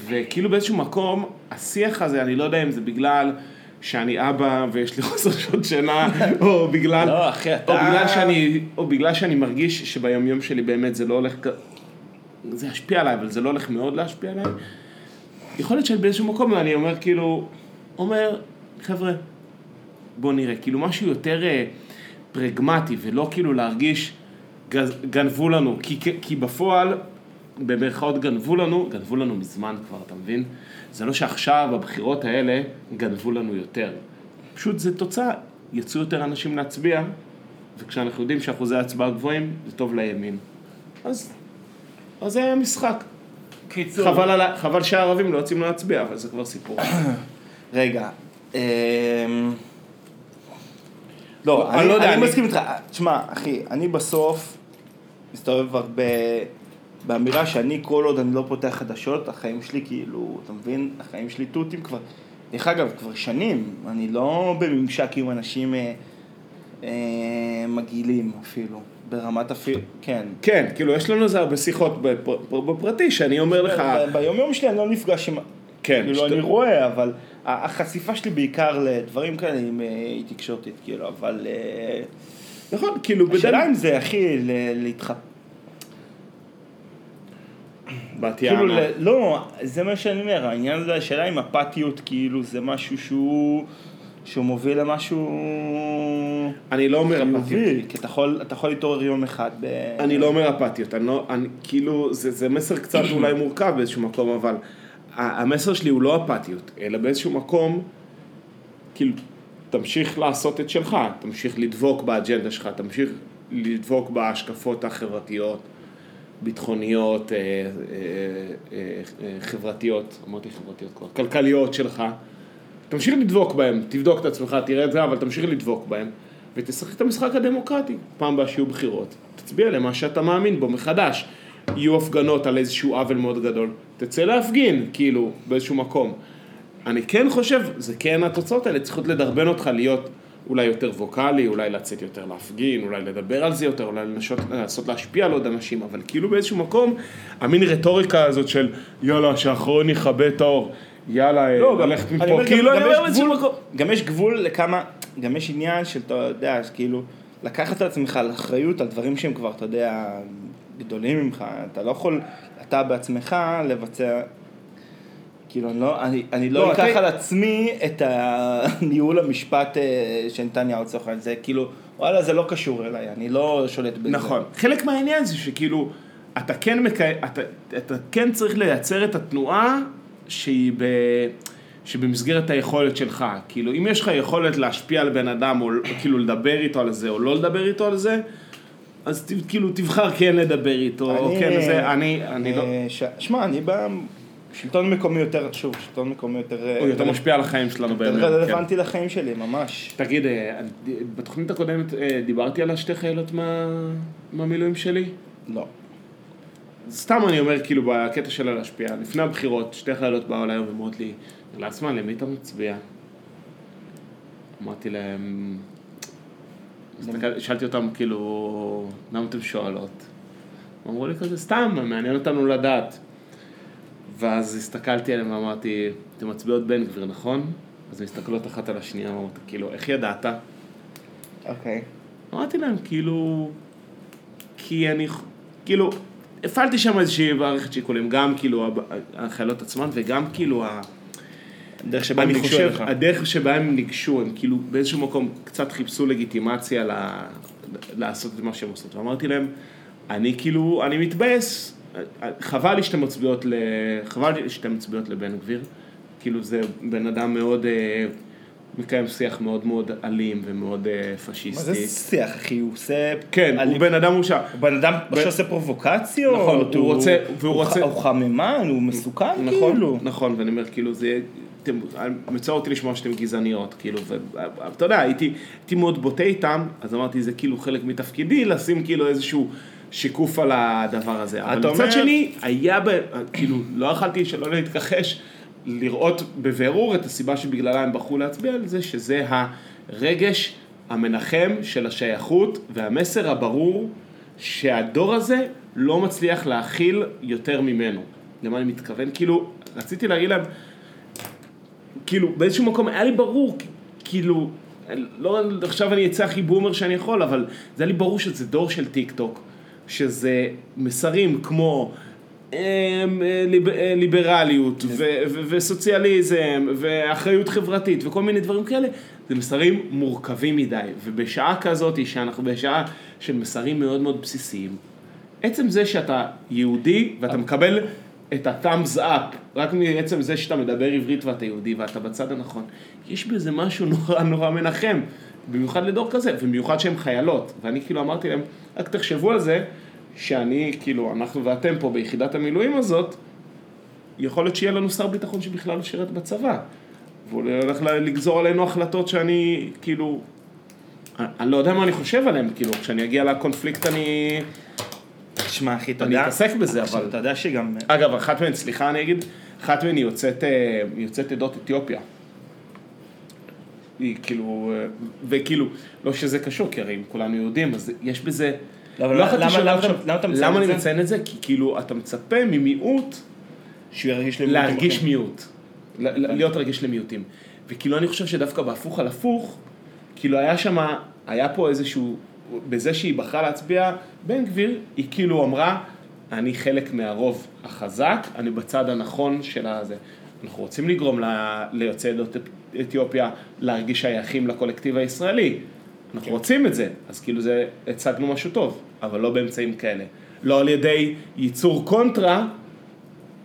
וכאילו באיזשהו מקום, השיח הזה, אני לא יודע אם זה בגלל שאני אבא ויש לי חוסר שעות שינה, או בגלל, לא, אחי, אתה- או בגלל שאני, או בגלל שאני מרגיש שביומיום שלי באמת זה לא הולך, זה ישפיע עליי, אבל זה לא הולך מאוד להשפיע עליי. יכול להיות שבאיזשהו מקום אני אומר כאילו, אומר, חבר'ה, בוא נראה, כאילו משהו יותר אה, פרגמטי ולא כאילו להרגיש גז, גנבו לנו, כי, כי בפועל, במרכאות גנבו לנו, גנבו לנו מזמן כבר, אתה מבין? זה לא שעכשיו בבחירות האלה גנבו לנו יותר. פשוט זה תוצאה, יצאו יותר אנשים להצביע, וכשאנחנו יודעים שאחוזי ההצבעה גבוהים, זה טוב לימין. אז, אז זה היה משחק. קיצור. חבל, על, חבל שהערבים לא יוצאים להצביע, אבל זה כבר סיפור. רגע, לא, אני אני לא יודע, אני מסכים איתך, תשמע, אחי, אני בסוף מסתובב הרבה באמירה שאני כל עוד אני לא פותח חדשות, החיים שלי כאילו, אתה מבין, החיים שלי תותים כבר, דרך אגב, כבר שנים, אני לא בממשק עם אנשים אה, אה, מגעילים אפילו, ברמת אפילו, כן. כן, כאילו יש לנו איזה הרבה שיחות בפר- בפרטי, שאני אומר לך, ב- ביומיום שלי אני לא נפגש עם... כן, כאילו, שאתה- אני רואה, אבל החשיפה שלי בעיקר לדברים כאלה אה, היא תקשורתית, כאילו, אבל... אה, נכון, כאילו השאלה בדרך אם זה, אחי, ל- להתחפ... בת כאילו, יענה. ל- לא, זה מה שאני אומר, העניין הזה, השאלה אם אפתיות, כאילו, זה משהו שהוא... שהוא מוביל למשהו... אני לא אומר אפתיות. כי אתה יכול, אתה יכול להתעורר יום אחד ב... אני לא אומר אפתיות, אני לא, אני, כאילו, זה, זה מסר קצת אולי מורכב באיזשהו מקום, אבל המסר שלי הוא לא אפתיות, אלא באיזשהו מקום, כאילו, תמשיך לעשות את שלך, תמשיך לדבוק באג'נדה שלך, תמשיך לדבוק בהשקפות החברתיות, ביטחוניות, אה, אה, אה, אה, חברתיות, אמרתי חברתיות כבר, כלכליות שלך, תמשיך לדבוק בהם, תבדוק את עצמך, תראה את זה, אבל תמשיך לדבוק בהם, ותשחק את המשחק הדמוקרטי. פעם הבאה שיהיו בחירות, תצביע למה שאתה מאמין בו מחדש. יהיו הפגנות על איזשהו עוול מאוד גדול, תצא להפגין, כאילו, באיזשהו מקום. אני כן חושב, זה כן התוצאות האלה צריכות לדרבן אותך להיות אולי יותר ווקאלי, אולי לצאת יותר להפגין, אולי לדבר על זה יותר, אולי לנסות, לנסות להשפיע על עוד אנשים, אבל כאילו באיזשהו מקום, המין רטוריקה הזאת של יאללה, שהאחרון יכבה את האור, יאללה, לא, גם, ללכת מפה, אומר, כאילו גם, אני גם, אומר יש באיזשהו גבול, מקום. גם יש גבול לכמה, גם יש עניין של, אתה יודע, כאילו, לקחת על עצמך אחריות על דברים שהם כבר, אתה יודע, גדולים ממך, אתה לא יכול, אתה בעצמך לבצע, כאילו, אני לא, אני, אני לא, לא, אקח אתה- על עצמי את הניהול המשפט נתניהו לצורך העניין, זה כאילו, וואלה, זה לא קשור אליי, אני לא שולט בזה. נכון. חלק מהעניין זה שכאילו, אתה כן, מקי... אתה, אתה כן צריך לייצר את התנועה שהיא ב... שבמסגרת היכולת שלך. כאילו, אם יש לך יכולת להשפיע על בן אדם, או כאילו לדבר איתו על זה, או לא לדבר איתו על זה, אז ת, כאילו תבחר כן לדבר איתו, או אני- כן זה, אני, אני לא... אה, ש- שמע, אני בשלטון מקומי יותר, שוב, שלטון מקומי יותר... אה, הוא יותר משפיע על החיים שלנו יותר באמת. כן. רלוונטי לחיים שלי, ממש. תגיד, אה, בתוכנית הקודמת דיברתי על השתי חיילות מה... מהמילואים שלי? לא. סתם אני אומר, כאילו, בקטע של להשפיע, לפני הבחירות, שתי חיילות באו אליי ואומרות לי, גלסמן, למי אתה מצביע? אמרתי להם, הסתכל- שאלתי אותם, כאילו, למה אתם שואלות? אמרו לי כזה, סתם, מעניין אותנו לדעת. ואז הסתכלתי עליהם ואמרתי, אתם מצביעות בן גביר, נכון? אז הן מסתכלות אחת על השנייה, ואמרתי, כאילו, איך ידעת? אוקיי. אמרתי להם, כאילו, כי אני, כאילו, הפעלתי שם איזושהי מערכת שיקולים, גם כאילו החיילות עצמן וגם כאילו ה... דרך שבה הם אני ניגשו חושב, אליך. הדרך שבה הם ניגשו, הם כאילו באיזשהו מקום קצת חיפשו לגיטימציה ל... לעשות את מה שהם עושות. ואמרתי להם, אני כאילו, אני מתבאס, חבל לי שאתן מצביעות ל... חבל לי שאתן מצביעות לבן גביר. כאילו זה בן אדם מאוד, אה, מקיים שיח מאוד מאוד אלים ומאוד אה, מה פשיסטי. זה שיח, אחי? הוא עושה... כן, אלים- הוא בן אדם מורשע. הוא בן אדם שעושה פרובוקציות, נכון, הוא רוצה- והוא הוא רוצה- ח- הוא חממן, הוא מסוכן נכון, כאילו. נכון, ואני אומר, כאילו, זה, אתם, מצער אותי לשמוע שאתם גזעניות, כאילו, ואתה יודע, הייתי, הייתי מאוד בוטה איתם, אז אמרתי, זה כאילו חלק מתפקידי, לשים כאילו איזשהו שיקוף על הדבר הזה. אבל מצד אומר- שני, היה, ב, כאילו, לא יכלתי שלא להתכחש, לראות בבירור את הסיבה שבגללה הם בחרו להצביע על זה, שזה הרגש המנחם של השייכות והמסר הברור שהדור הזה לא מצליח להכיל יותר ממנו. למה אני מתכוון? כאילו, רציתי להגיד להם, כאילו, באיזשהו מקום היה לי ברור, כאילו, לא עכשיו אני אצא הכי בומר שאני יכול, אבל זה היה לי ברור שזה דור של טיק טוק, שזה מסרים כמו אמ, אה, ליב, אה, ליברליות ו, וסוציאליזם ואחריות חברתית וכל מיני דברים כאלה, זה מסרים מורכבים מדי, ובשעה כזאת, שאנחנו בשעה של מסרים מאוד מאוד בסיסיים, עצם זה שאתה יהודי ואתה מקבל את ה-thumbs up, רק מעצם זה שאתה מדבר עברית ואתה יהודי ואתה בצד הנכון, יש בזה משהו נורא נורא מנחם, במיוחד לדור כזה, ובמיוחד שהן חיילות, ואני כאילו אמרתי להם, רק תחשבו על זה, שאני, כאילו, אנחנו ואתם פה ביחידת המילואים הזאת, יכול להיות שיהיה לנו שר ביטחון שבכלל לא שירת בצבא, והוא הולך לגזור עלינו החלטות שאני, כאילו, אני, לא יודע מה אני חושב עליהן, כאילו, כשאני אגיע לקונפליקט אני... תשמע אחי, אתה אני יודע... אתעסק בזה, עכשיו, אבל- אתה יודע שגם... אגב, אחת מהן, סליחה אני אגיד, אחת מהן היא יוצאת, אה, יוצאת עדות אתיופיה. היא כאילו, אה, וכאילו, לא שזה קשור, כי הרי אם כולנו יהודים, אז יש בזה... לא, לא יכולתי למה- שלא למה אתה- למה למה אני? מציין את זה? כי כאילו, אתה מצפה ממיעוט להרגיש אחרים. מיעוט. להיות רגיש למיעוטים. וכאילו, אני חושב שדווקא בהפוך על הפוך, כאילו היה שם, היה פה איזשהו, בזה שהיא בחרה להצביע בן גביר, היא כאילו אמרה, אני חלק מהרוב החזק, אני בצד הנכון של הזה. אנחנו רוצים לגרום ל- ליוצאי עדות אתיופיה להרגיש שייכים לקולקטיב הישראלי. אנחנו רוצים את זה, אז כאילו זה, הצגנו משהו טוב, אבל לא באמצעים כאלה. לא על ידי ייצור קונטרה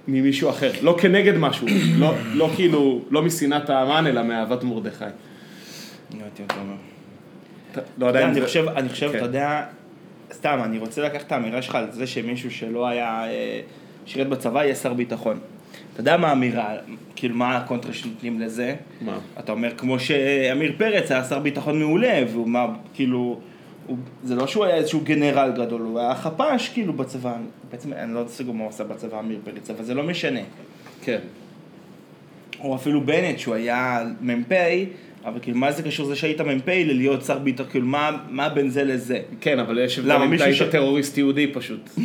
ממישהו אחר, לא כנגד משהו, לא, לא כאילו, לא משנאת האמן, אלא מאהבת מרדכי. לא אם אתה אומר. אתה- לא יודע אם אני זה... חושב, אני חושב, כן. אתה יודע, סתם, אני רוצה לקחת את האמירה שלך על זה שמישהו שלא היה, אה, שירת בצבא יהיה שר ביטחון. אתה יודע מה האמירה, כאילו מה הקונטרה שנותנים לזה? מה? אתה אומר, כמו שעמיר פרץ היה שר ביטחון מעולה, והוא מה, כאילו, הוא, זה לא שהוא היה איזשהו גנרל גדול, הוא היה חפ"ש כאילו בצבא, בעצם אני לא סגור מה הוא עשה בצבא עמיר פרץ, אבל זה לא משנה. כן. או אפילו בנט שהוא היה מ"פ, אבל כאילו מה זה קשור זה שהיית מ"פ ללהיות שר ביטחון, כאילו מה, מה בין זה לזה? כן, אבל יש הבדל אם אתה היית ש- טרוריסט יהודי פשוט.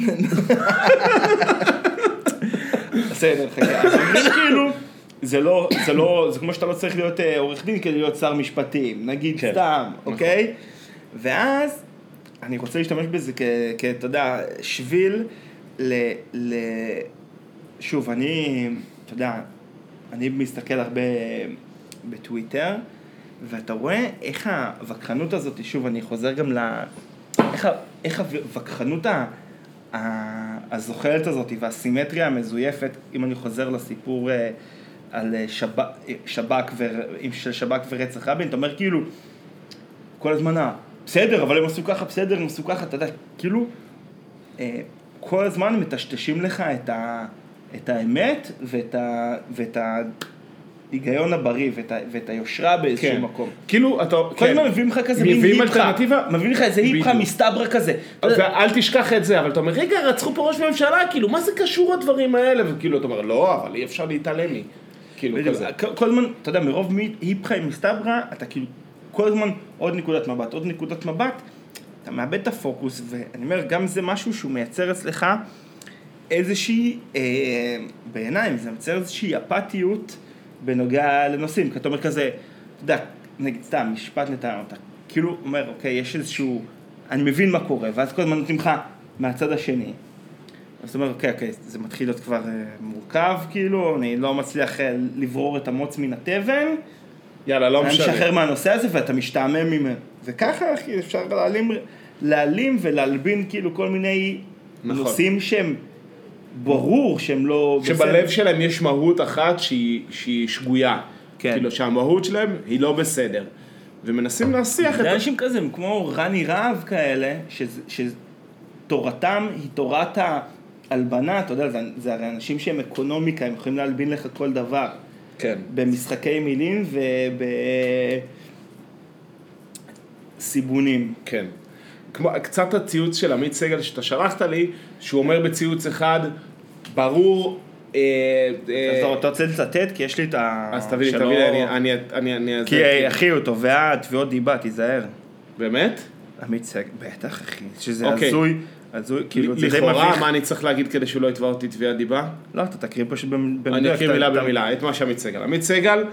בסדר, חכה, כאילו, זה לא, זה לא, זה כמו שאתה לא צריך להיות אה, עורך דין כדי להיות שר משפטים, נגיד כן, סתם, נכון. אוקיי? ואז, אני רוצה להשתמש בזה כ- אתה יודע, שביל ל, ל... שוב, אני, אתה יודע, אני מסתכל הרבה בטוויטר, ואתה רואה איך הווכחנות הזאת, שוב, אני חוזר גם ל... איך, ה- איך הווכחנות ה... ה- הזוחלת הזאת והסימטריה המזויפת, אם אני חוזר לסיפור אה, על אה, שב"כ, שב"כ ו... של שב"כ ורצח רבין, אתה אומר כאילו, כל הזמן, ה- בסדר, אבל הם עשו ככה, בסדר, הם עשו ככה, אתה יודע, כאילו, אה, כל הזמן מטשטשים לך את, ה... את האמת ואת, ה... ואת ההיגיון הבריא ואת, ה... ואת היושרה באיזשהו כן. מקום. כאילו, אתה... כל כן. הזמן מביאים לך כזה מין מביאים היפכה, אלטרנטיבה. מביאים לך איזה היפכה בדיוק. מסתברא כזה. ואל תשכח את זה, אבל אתה אומר, רגע, רצחו פה ראש ממשלה, כאילו, מה זה קשור הדברים האלה? וכאילו, אתה אומר, לא, אבל אי אפשר להתעלם מי. כאילו, כזה. כל- הזמן, אתה יודע, מרוב היפכה עם מסתברא, אתה כאילו, כל הזמן עוד נקודת מבט, עוד נקודת מבט, אתה מאבד את הפוקוס, ואני אומר, גם זה משהו שהוא מייצר אצלך איזושהי, אה, בעיניי, זה מייצר איזושהי אפתיות בנוגע לנושאים, כי אתה אומר כזה, אתה יודע, נגיד סתם, משפט נתניהו, אתה כאילו אומר, אוקיי, יש איזשהו, אני מבין מה קורה, ואז כל הזמן נותנים לך מהצד השני. זאת אומרת, אוקיי, אוקיי, זה מתחיל להיות כבר אה, מורכב, כאילו, אני לא מצליח אה, לברור את המוץ מן התבן, יאללה, לא אני משנה. משחרר מהנושא הזה ואתה משתעמם ממנו. וככה, אחי, אפשר להעלים, להעלים ולהלבין כאילו כל מיני נכון. נושאים שהם ברור שהם לא... שבלב שלהם יש מהות אחת שהיא, שהיא שגויה. כן. כאילו שהמהות שלהם היא לא בסדר. ומנסים להסיח את זה ה... אנשים כזה, הם כמו רני רהב כאלה, שתורתם היא תורת ההלבנה, אתה יודע, זה, זה הרי אנשים שהם אקונומיקה, הם יכולים להלבין לך כל דבר. כן. במשחקי מילים ובסיבונים. כן. כמו, קצת הציוץ של עמית סגל שאתה שלחת לי, שהוא אומר בציוץ אחד, ברור... אה, אה, אז אתה רוצה לצטט? כי יש לי את ה... אז תביא לי, תביא לי, אני-. כי אחי הוא תובע תביעות דיבה, תיזהר. באמת? עמית סגל, בטח אחי, שזה אוקיי. הזוי, הזוי, כאילו זה די לכאורה. מה אני צריך להגיד כדי שהוא לא יתבע אותי תביעת דיבה? לא, אתה תקריא פשוט במ- במדויק. אני אקריא מילה במילה, את מה שעמית סגל. עמית סגל,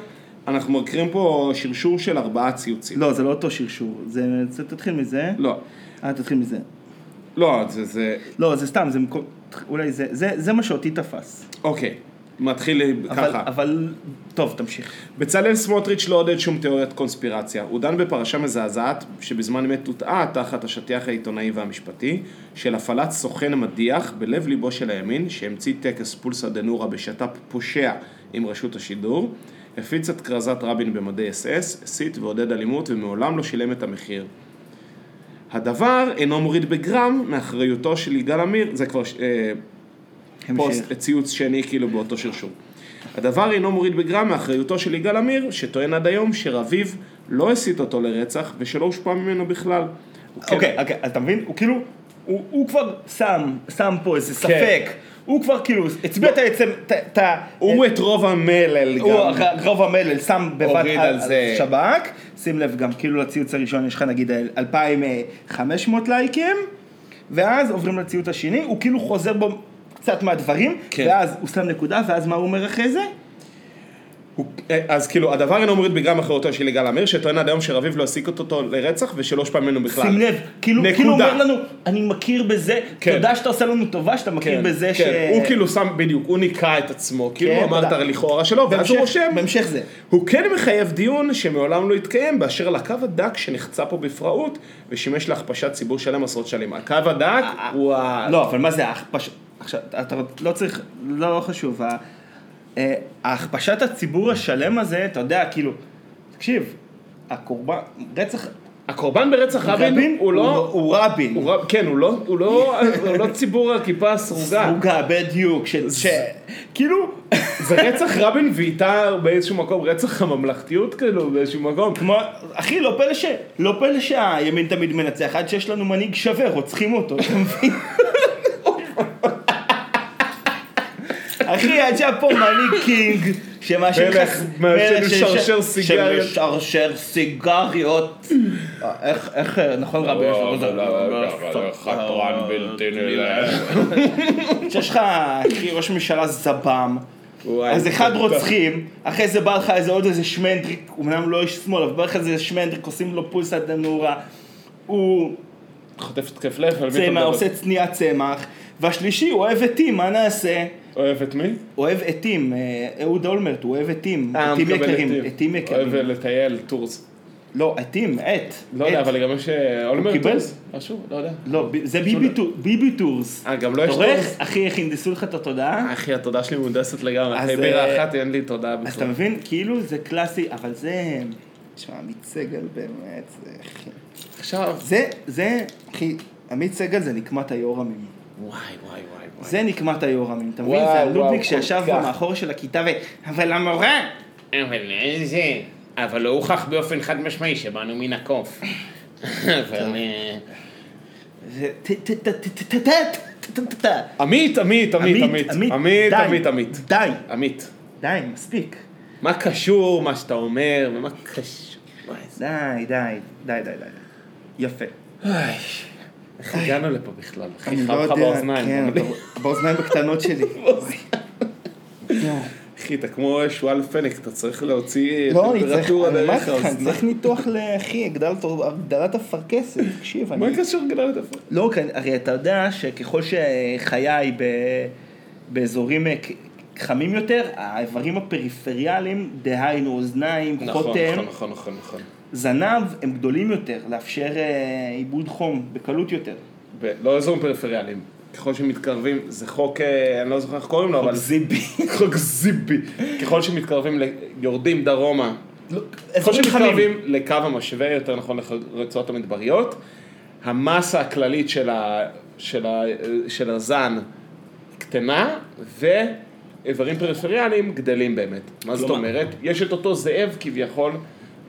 אנחנו מקריאים פה שרשור של ארבעה ציוצים. לא, זה לא אותו שרשור, תתחיל מזה. לא, אה, תתחיל מזה. לא, זה, זה, לא, זה סתם, זה מקום, אולי זה, זה, זה מה שאותי תפס. אוקיי, מתחיל אבל, ככה. אבל, טוב, תמשיך. בצלאל סמוטריץ' לא עודד שום תיאוריית קונספירציה. הוא דן בפרשה מזעזעת שבזמן אמת טוטאה תחת השטיח העיתונאי והמשפטי של הפעלת סוכן מדיח בלב ליבו של הימין שהמציא טקס פולסא דנורא בשת"פ פושע עם רשות השידור, הפיץ את כרזת רבין במדי אס אס, הסית ועודד אלימות ומעולם לא שילם את המחיר. הדבר אינו מוריד בגרם מאחריותו של יגאל עמיר, זה כבר אה, פוסט, ציוץ שני כאילו באותו שרשור. הדבר אינו מוריד בגרם מאחריותו של יגאל עמיר, שטוען עד היום שרביב לא הסית אותו לרצח ושלא הושפע ממנו בכלל. הוא כן- אוקיי, אוקיי, אתה מבין? הוא כאילו, הוא, הוא כבר שם, שם פה איזה ספק. הוא כבר כאילו, הצביע את העצם, את- ה... הוא את רוב המלל הוא גם. ר- רוב המלל שם בבת הוריד על, על על זה. שב"כ, שים לב גם כאילו לציוץ הראשון יש לך נגיד 2,500 לייקים, ואז עוברים לציוץ השני, הוא כאילו חוזר בו קצת מהדברים, כן. ואז הוא שם נקודה, ואז מה הוא אומר אחרי זה? הוא- אז כאילו, הדבר אינו מוריד בגרם מאחריותו של יגאל עמיר, שטוען עד היום שרביב לא העסיק אותו לרצח ושלא הושפע ממנו בכלל. שים לב, כאילו, נקודה. כאילו אומר לנו, אני מכיר בזה, כן. תודה שאתה עושה לנו טובה, שאתה מכיר כן, בזה ש... כן, הוא כאילו שם, בדיוק, הוא ניקה את עצמו, כאילו כן, אמר את. הלכאורה שלו, ואז הוא רושם, בהמשך זה. הוא כן מחייב דיון שמעולם לא התקיים באשר לקו הדק שנחצה פה בפראות ושימש להכפשת ציבור שלם עשרות שנים. הקו הדק הוא ה... לא, אבל מה זה ההכפש... עכשיו, אתה לא צריך, לא חשוב, אה, ההכפשת הציבור השלם הזה, אתה יודע, כאילו, תקשיב, הקורבן, רצח הקורבן ברצח רבין הוא לא... הוא רבין. הוא כן, הוא לא, הוא לא, הוא לא ציבור הכיפה הסרוגה. סרוגה, בדיוק, ש... ש- כאילו, זה רצח רבין ואיתה באיזשהו מקום רצח הממלכתיות כאילו באיזשהו מקום. כמו, אחי, לא פלא ש... לא פלא שהימין תמיד מנצח, עד שיש לנו מנהיג שווה, רוצחים אותו, אתה מבין? אחי, עד שהיה פה מנהיג קינג, שמעשן מעשן מלך ש- משרשר ש- סיגריות. שמשרשר סיגריות. איך, איך, נכון רבי? יש לו כזה- חתרן בלתי נלך. שיש לך אחי, ראש ממשלה זב"ם, אז אחד רוצחים, אחרי זה בא לך איזה עוד איזה שמנדריק, הוא אמנם לא איש שמאל, אבל בא לך איזה שמנדריק, עושים לו פולסא דנורא, הוא חוטף התקף לב, על מי אתה צמח, מדבר? עושה צניעת צמח, והשלישי הוא אוהב עטים, מה נעשה? אוהב את מי? אוהב עטים, אה, אהוד אולמרט, הוא אוהב עטים, אה, עטים יקרים, עטים. עטים אוהב יקרים. לטייל, טורס. לא, עטים, עט. לא יודע. אבל גם יש אה, אולמרט? טורס. משהו? לא יודע. לא, זה ביבי טור- ביבי טורס. אה, גם לא יש טורס? אחי, איך הנדסו לך את התודעה? אחי, התודה שלי מהונדסת לגמרי. אחרי בירה אה, אחת אין לי תודה אז אתה בכלל. מבין? כאילו זה קלאסי, אבל זה... תשמע, עמית סגל באמת, זה... אחי. עכשיו... זה, זה, אחי, עמית סגל זה נקמת היורמים. וואי, וואי, וואי. זה נקמת היורמים, אתה מבין? זה הלודניק שישב במאחור של הכיתה ו... אבל המורה! אבל איזה... אבל לא הוכח באופן חד משמעי שבאנו מן הקוף. אבל... עמית, עמית, עמית, עמית, עמית, עמית, עמית. די. עמית. די, מספיק. מה קשור מה שאתה אומר, ומה קשור... די, די, די, די, די. יפה. איך הגענו לפה בכלל? אני אחי, לא יודע, באוזניים. כן, באוזניים הקטנות שלי. אחי, אתה כמו שועל פנק, אתה צריך להוציא לא, טמפרטורה דרך לך, אני האוזניים. צריך ניתוח לאחי, הגדלת- הגדלת אפרכסת, תקשיב, מה. הקשר גדלת איפה? לא, הרי אתה יודע שככל שחיי. באזורים אה, חמים יותר, האיברים הפריפריאליים, דהיינו אוזניים, נכון, חותם, נכון, נכון, נכון, נכון. זנב, הם גדולים יותר, לאפשר אה, עיבוד חום בקלות יותר. לא אזורים פריפריאליים. ככל שמתקרבים, זה חוק, אה, אני לא זוכר איך קוראים לו, אבל... זיבי. חוק זיבי. ככל שמתקרבים, יורדים דרומה. ככל אזורים חמים. שמתקרבים לקו המשווה, יותר נכון לרצועות המדבריות, המסה הכללית של, ה, של, ה, של הזן קטנה, ואיברים פריפריאליים גדלים באמת. מה זאת אומרת? יש את אותו זאב כביכול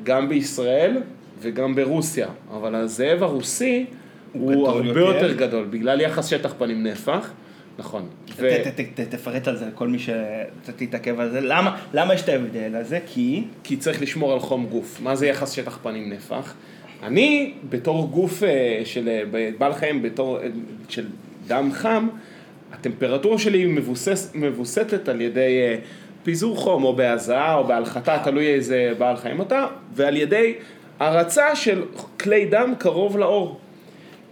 גם בישראל וגם ברוסיה, אבל הזאב הרוסי הוא, גדול הרבה יותר. יותר גדול, בגלל יחס שטח פנים נפח. נכון. ו- ת- ת- ת- תפרט על זה לכל מי שתתעכב על זה. למה למה יש את ההבדל הזה? כי... כי צריך לשמור על חום גוף. מה זה יחס שטח פנים נפח? אני, בתור גוף אה, של אה, בעל חיים, בתור אה, של דם חם, הטמפרטורה שלי מבוסס, מבוסתת על ידי פיזור חום, או בהזעה, או בהלחתה, תלוי איזה בעל חיים אתה, ועל ידי הרצה של כלי דם קרוב לאור.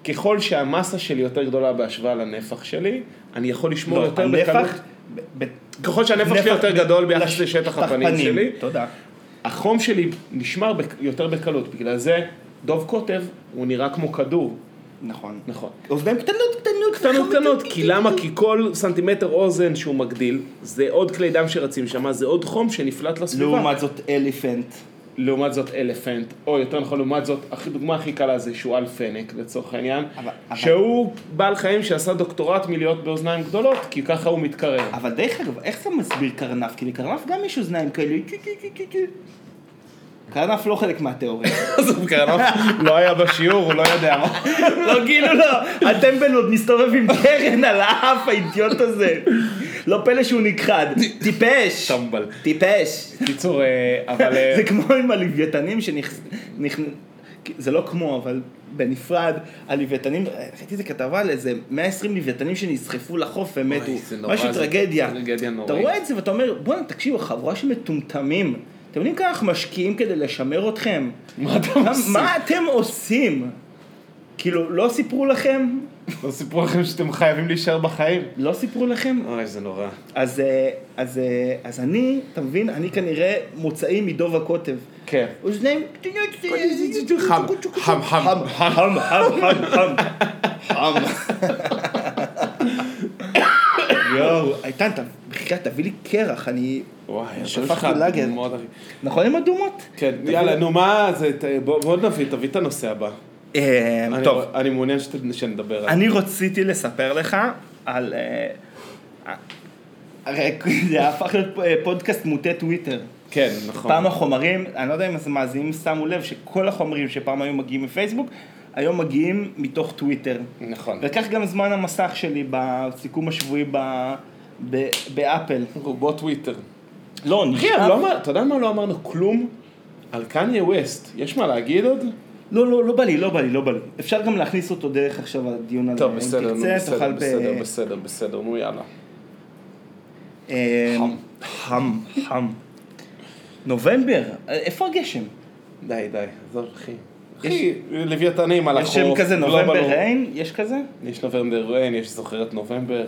ככל שהמסה שלי יותר גדולה בהשוואה לנפח שלי, אני יכול לשמור לא, יותר הנפח... בקלות. ב- ב- ככל שהנפח שלי יותר ב- גדול ביחס לש- לשטח שטח הפנים פנים. שלי, תודה. החום שלי נשמר בק- יותר בקלות, בגלל זה דוב קוטב הוא נראה כמו כדור, נכון. נכון. אוזניים קטנות, קטנות, קטנות קטנות, כי למה? כי כל סנטימטר אוזן שהוא מגדיל, זה עוד כלי דם שרצים שם, זה עוד חום שנפלט לסביבה. לעומת זאת אליפנט. לעומת זאת אלפנט, או יותר נכון לעומת זאת, הכי- דוגמה הכי קלה זה שועל פנק לצורך העניין, אבל- אבל- שהוא בעל חיים שעשה דוקטורט מלהיות באוזניים גדולות, כי ככה הוא מתקרב. אבל דרך אגב, איך אתה מסביר קרנף? כי לקרנף גם יש אוזניים כאלה. טי, טי, טי, טי, טי. קרנף לא חלק מהתיאוריה. עזוב, קרנף לא היה בשיעור, הוא לא יודע מה. לא, כאילו לא. הטמבל עוד מסתובב עם קרן על האף, האידיוט הזה. לא פלא שהוא נכחד. טיפש. טמבל. טיפש. קיצור, אה, אבל... אה, זה כמו עם הלוויתנים שנכ... נכ... זה לא כמו, אבל בנפרד, הלוויתנים, ראיתי איזה כתבה על איזה 120 לוויתנים שנסחפו לחוף ומתו. משהו טרגדיה. אתה רואה את זה ואתה אומר, בואנה, תקשיבו, חבורה של מטומטמים. אתם יודעים כמה אנחנו משקיעים כדי לשמר אתכם? מה אתם עושים? מה אתם עושים? כאילו, לא סיפרו לכם? לא סיפרו לכם שאתם חייבים להישאר בחיים? לא סיפרו לכם? אוי, זה נורא. אז, אה, אז, אה, אז אני, אתה מבין, אני כנראה מוצאי מדוב הקוטב. כן. אוזניים קטנות. חם, חם, חם, חם, חם, חם, חם. יואו, איתן, אתה- בחייאת, תביא לי קרח, אני... וואי, שפכתי לאגר. נכון עם אדומות? כן, יאללה, נו מה, זה- בוא נביא, תביא את הנושא הבא. אה, טוב, אני מעוניין שנדבר על זה. אני רציתי לספר לך על... אה, הרי זה הפך להיות אה, פודקאסט מוטה טוויטר. כן, נכון. פעם החומרים, אני לא יודע אם המאזינים שמו לב שכל החומרים שפעם היו מגיעים מפייסבוק, היום מגיעים מתוך טוויטר. נכון. וכך גם זמן המסך שלי בסיכום השבועי ב- ב- באפל. רובו טוויטר. לא, אחי, נשאר. לא אמר- אתה יודע מה לא אמרנו כלום? על קניה ווסט. יש מה להגיד עוד? לא, לא, לא בא לי, לא בא לי, לא בא לי. אפשר גם להכניס אותו דרך עכשיו הדיון הזה. טוב, בסדר, נו, תרצה, בסדר, תוכל ב- בסדר, בסדר, בסדר, נו יאללה. אה, חם, חם. נובמבר, אה, איפה הגשם? די, די, עזוב, אחי. אחי, לוויתנים על יש החוף. שם כזה נובמבר. ריין? יש כזה? יש נובמבר ריין, יש זוכרת נובמבר,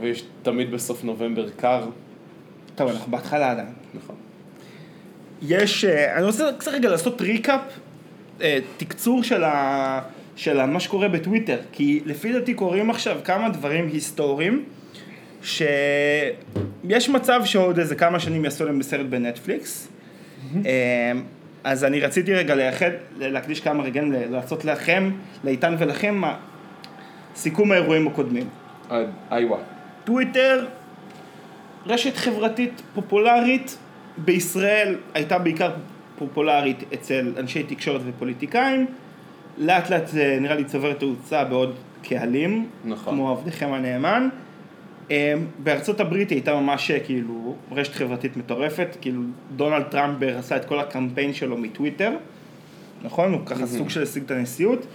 ויש תמיד בסוף נובמבר קר. טוב, אנחנו בהתחלה עדיין. נכון. יש, אה, אני רוצה קצת רגע לעשות ריקאפ, אה, תקצור של, ה, של מה שקורה בטוויטר, כי לפי דעתי קורים עכשיו כמה דברים היסטוריים, שיש מצב שעוד איזה כמה שנים יעשו להם בסרט בנטפליקס, אז אני רציתי רגע לייחד, להקדיש כמה רגעים, לעשות לכם, לאיתן ולכם, מה- סיכום האירועים הקודמים. אה, איווה. טוויטר, רשת חברתית פופולרית, בישראל הייתה בעיקר פופולרית אצל אנשי תקשורת ופוליטיקאים, לאט לאט זה נראה לי צובר תאוצה בעוד קהלים, נכון. כמו עבדכם הנאמן. אה, בארצות הברית היא הייתה ממש אה, כאילו רשת חברתית מטורפת, כאילו דונלד טראמפ עשה את כל הקמפיין שלו מטוויטר, נכון? הוא ככה סוג של השיג את הנשיאות.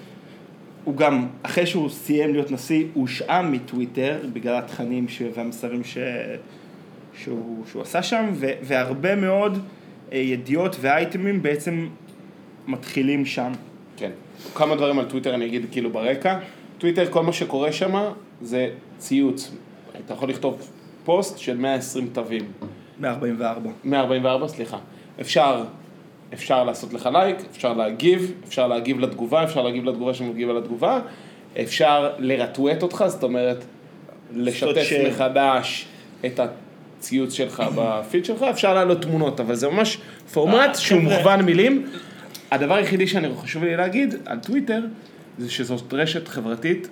הוא גם, אחרי שהוא סיים להיות נשיא, הושעה מטוויטר בגלל התכנים ש... והמסרים ש... שהוא, שהוא עשה שם, ו, והרבה מאוד אה, ידיעות ואייטמים בעצם מתחילים שם. כן. כמה דברים על טוויטר אני אגיד כאילו ברקע. טוויטר, כל מה שקורה שם זה ציוץ. אתה יכול לכתוב פוסט של 120 תווים. מ-44. 144, סליחה. אפשר, אפשר לעשות לך לייק, אפשר להגיב, אפשר להגיב לתגובה, אפשר להגיב לתגובה שמגיבה לתגובה, אפשר לרטווט אותך, זאת אומרת, לשתף share. מחדש את הציוץ שלך בפיד שלך, אפשר להעלות תמונות, אבל זה ממש פורמט אה, שהוא חבר'ה. מוכוון מילים. הדבר היחידי שאני חשוב לי להגיד על טוויטר, זה שזאת רשת חברתית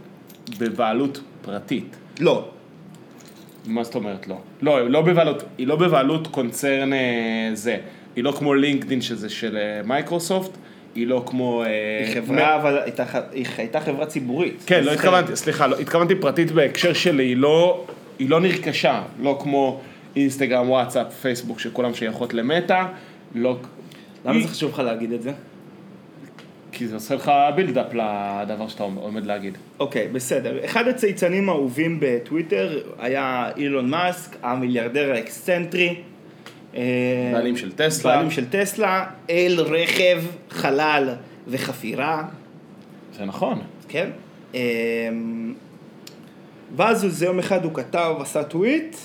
בבעלות פרטית. לא. מה זאת אומרת לא? לא, היא לא בבעלות, היא לא בבעלות קונצרן אה, זה. היא לא כמו לינקדין שזה של אה, מייקרוסופט, היא לא כמו... אה, היא חברה, אבל היא הייתה חברה ציבורית. כן, לא. התכוונתי, סליחה, לא, התכוונתי פרטית בהקשר של היא לא, היא לא נרכשה, לא כמו אינסטגרם, וואטסאפ, פייסבוק, שכולם שייכות למטא, לא... למה היא- זה חשוב לך להגיד את זה? כי זה עושה לך בילדאפ לדבר שאתה עומד להגיד. אוקיי, בסדר. אחד הצייצנים האהובים בטוויטר היה אילון מאסק, המיליארדר האקסצנטרי. בעלים של טסלה. בעלים של טסלה, אל רכב, חלל וחפירה, זה נכון. כן? אה, ואז איזה יום אחד הוא כתב, עשה טוויט,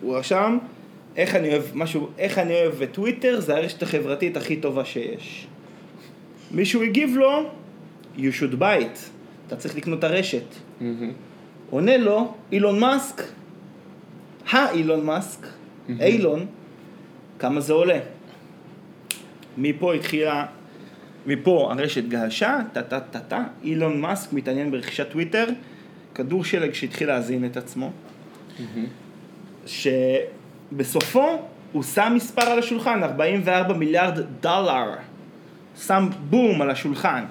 הוא רשם, איך אני אוהב, משהו, איך אני אוהב את טוויטר, זה הרשת החברתית הכי טובה שיש. מישהו הגיב לו, you should buy it, אתה צריך לקנות את הרשת. עונה לו, אילון מאסק, האילון מאסק, אילון, כמה זה עולה? מפה התחילה, מפה הרשת געשה, טה טה טה טה, אילון מאסק מתעניין ברכישת טוויטר, כדור שלג שהתחיל להזין את עצמו, שבסופו הוא שם מספר על השולחן, 44 מיליארד דולר, שם בום על השולחן.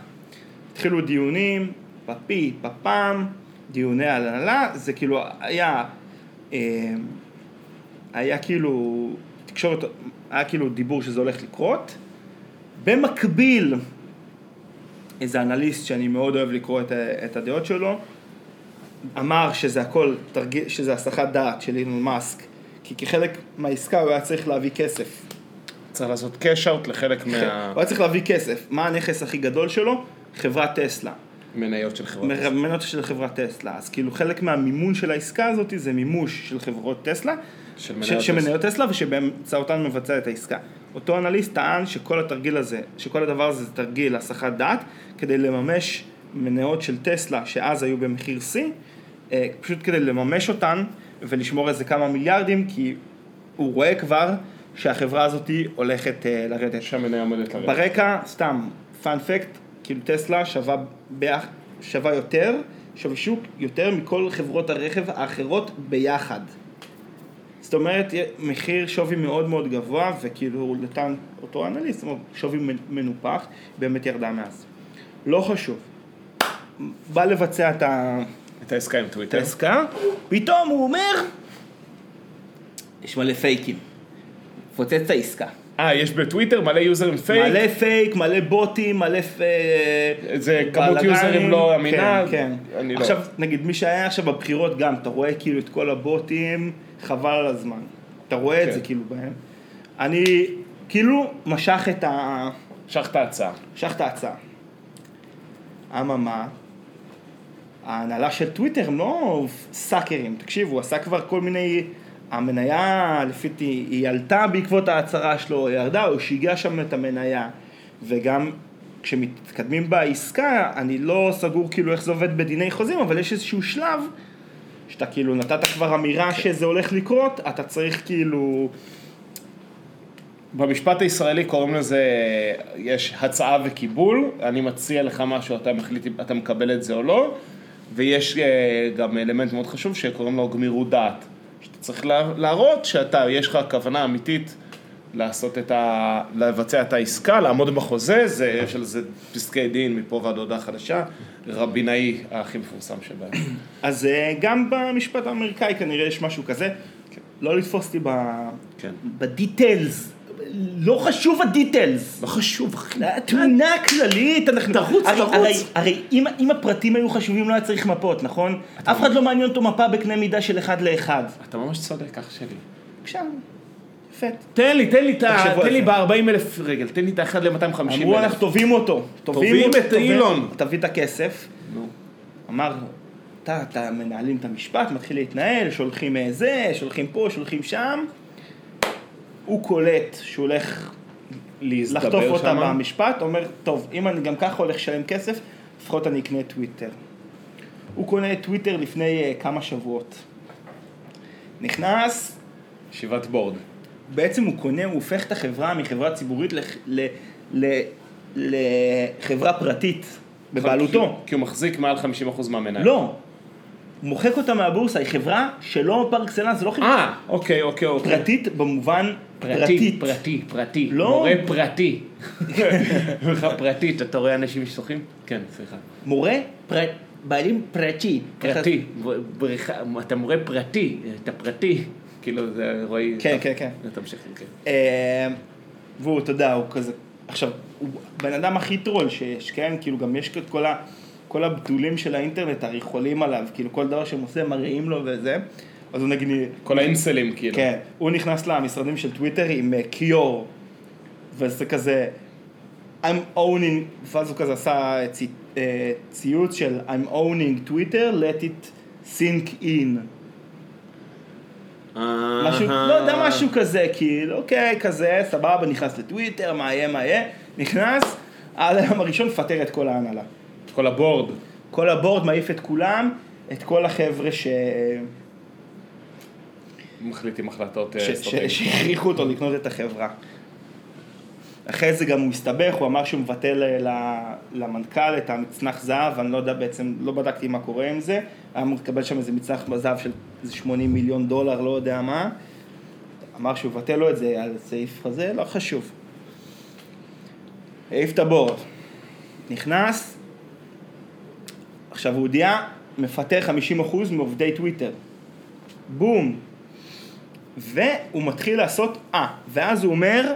התחילו דיונים, פפי, פפם, דיוני הנהלה, זה כאילו היה, אה, היה כאילו, תקשורת, היה כאילו דיבור שזה הולך לקרות. במקביל, איזה אנליסט שאני מאוד אוהב לקרוא את, את הדעות שלו, אמר שזה הכל, תרגיל, שזה הסחת דעת של אילון מאסק, כי כחלק מהעסקה הוא היה צריך להביא כסף. צריך לעשות קאש אאוט לחלק הוא היה צריך להביא כסף. מה הנכס הכי גדול שלו? חברת טסלה. מהמניות של חברות. מניות של חברת טסלה. אז כאילו חלק מהמימון של העסקה הזאת זה מימוש של חברות טסלה, של ש- מניות שמניות טסלה ושבאמצעותן מבצע את העסקה. אותו אנליסט טען שכל התרגיל הזה, שכל הדבר הזה זה תרגיל הסחת דעת, כדי לממש מניות של טסלה שאז היו במחיר שיא, אה, פשוט כדי לממש אותן ולשמור איזה כמה מיליארדים, כי הוא רואה כבר שהחברה הזאת הולכת אה, לרדת. שהמניה עומדת לרדת. ברקע, סתם, פאנפקט, כאילו טסלה שווה, ביח, שווה יותר, שווי שוק יותר מכל חברות הרכב האחרות ביחד. זאת אומרת, מחיר שווי מאוד מאוד גבוה, וכאילו נתן אותו אנליסט, שווי מנופח, באמת ירדה מאז. לא חשוב. בא לבצע את ה- את העסקה עם את טוויטר. העסקה, פתאום הוא אומר, יש מלא פייקים. פוצץ את העסקה. אה, יש בטוויטר מלא יוזרים פייק. מלא פייק, מלא בוטים, מלא פ... זה כמות. יוזרים לא אמינה. כן, כן. אני לא. עכשיו, נגיד, מי שהיה עכשיו בבחירות גם, אתה רואה כאילו את כל הבוטים, חבל על הזמן. אתה רואה את כן. זה כאילו בהם. אני כאילו משך את ה... משך את ההצעה. משך את ההצעה. אממה, ההנהלה של טוויטר הם לא סאקרים, תקשיבו, הוא עשה כבר כל מיני... המניה, לפי דעתי, היא עלתה בעקבות ההצהרה שלו, היא ירדה, הוא שיגע שם את המניה. וגם כשמתקדמים בעסקה, אני לא סגור כאילו איך זה עובד בדיני חוזים, אבל יש איזשהו שלב שאתה כאילו נתת כבר אמירה שזה הולך לקרות, אתה צריך כאילו... במשפט הישראלי קוראים לזה, יש הצעה וקיבול, אני מציע לך משהו, אתה מחליט אם אתה מקבל את זה או לא, ויש אה, גם אלמנט מאוד חשוב שקוראים לו גמירות דעת. צריך לה- להראות שאתה, יש לך כוונה אמיתית לעשות את ה... לבצע את העסקה, לעמוד בחוזה, זה, יש על זה פסקי דין מפה ועד הודעה חדשה, רבינאי הכי מפורסם שבהם. אז אה, גם במשפט האמריקאי כנראה יש משהו כזה. לא לתפוס אותי ב... כן. בדיטיילס, לא חשוב הדיטלס. לא חשוב, אחי. התמונה הכללית, אנחנו... תרוץ, הרי, תרוץ. הרי, הרי אם, אם הפרטים היו חשובים לא היה צריך מפות, נכון? אף אחד לא מעניין אותו מפה בקנה מידה של אחד לאחד. אתה ממש צודק, אח שלי. בבקשה, יפה. תן לי, תן לי את ה... תן לי זה. ב-40 אלף רגל, תן לי את האחד ל-250 אמרו אלף. אנחנו תובעים אותו. תובעים את אילון. תביא את הכסף. נו. אמר, אתה, אתה מנהלים את המשפט, מתחיל להתנהל, שולחים אה, זה, שולחים פה, שולחים שם. הוא קולט שהוא הולך לחטוף אותה שמה. במשפט, אומר, טוב, אם אני גם ככה הולך לשלם כסף, לפחות אני אקנה טוויטר. הוא קונה את טוויטר לפני אה, כמה שבועות. נכנס, ישיבת בורד. בעצם הוא קונה, הוא הופך את החברה מחברה ציבורית לח- ל- ל- לחברה פרטית בבעלותו. כי הוא מחזיק מעל 50% מהמנהל. לא, מוחק אותה מהבורסה, היא חברה שלא פר אקסלנס, זה לא חברה אה, אוקיי, אוקיי, אוקיי. פרטית במובן פרטי, פרטית. פרטי, פרטי. לא. מורה פרטי. פרטית, אתה רואה אנשים ששוחים? כן, סליחה. מורה, פר... בעלים פרטי. פרטי, אתה מורה פרטי, אתה פרטי. כאילו, זה רועי... כן, כן, כן. תמשיך, כן. אה, והוא, אתה יודע, הוא כזה, עכשיו, הוא בן אדם הכי טרול שיש, כן? כאילו גם יש את כל, ה, כל הבתולים של האינטרנט, הרי חולים עליו, כאילו כל דבר שהם עושה מראים לו וזה, אז הוא נגיד, כל האינסלים, כאילו. כן, הוא נכנס למשרדים של טוויטר עם אה, כיור, וזה כזה, I'm owning, ואז הוא כזה עשה צי, אה, ציוץ של I'm owning Twitter, let it sink in. משהו, לא יודע, משהו כזה, כאילו, אוקיי, כזה, סבבה, נכנס לטוויטר, מה יהיה, מה יהיה, נכנס, על היום הראשון מפטר את כל ההנהלה. כל הבורד. כל הבורד מעיף את כולם, את כל החבר'ה ש... מחליטים החלטות אה, אסטרטגיות. שהכריחו אותו לקנות את החברה. אחרי זה גם הוא הסתבך, הוא אמר שהוא מבטל אה, למנכ"ל את המצנח זהב, אני לא יודע בעצם, לא בדקתי מה קורה עם זה, היה אמור לקבל שם איזה מצנח זהב של איזה 80 מיליון דולר, לא יודע מה. אמר שהוא מבטל לו את זה על סעיף הזה, לא חשוב. העיף את הבורד. נכנס, עכשיו הוא הודיע, מפטר 50% מעובדי טוויטר. בום. והוא מתחיל לעשות, אה, ואז הוא אומר,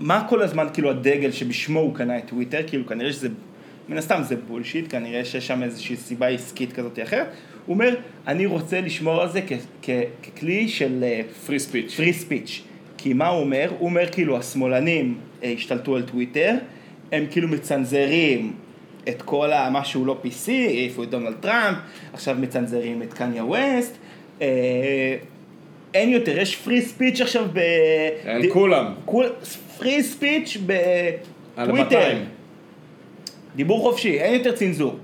מה כל הזמן כאילו הדגל שבשמו הוא קנה את טוויטר, כאילו כנראה שזה, מן הסתם זה בולשיט, כנראה שיש שם איזושהי סיבה עסקית כזאת או אחרת, הוא אומר, אני רוצה לשמור על זה כ- כ- ככלי של free speech. free speech. כי מה הוא אומר? הוא אומר כאילו השמאלנים אה, השתלטו על טוויטר, הם כאילו מצנזרים את כל מה שהוא לא PC, העיפו את דונלד טראמפ, עכשיו מצנזרים את קניה ווסט. אה, אין יותר, יש פרי ספיץ' עכשיו ב... על ד- כולם. פרי ספיץ' בטוויטר. 200. דיבור חופשי, אין יותר צנזור.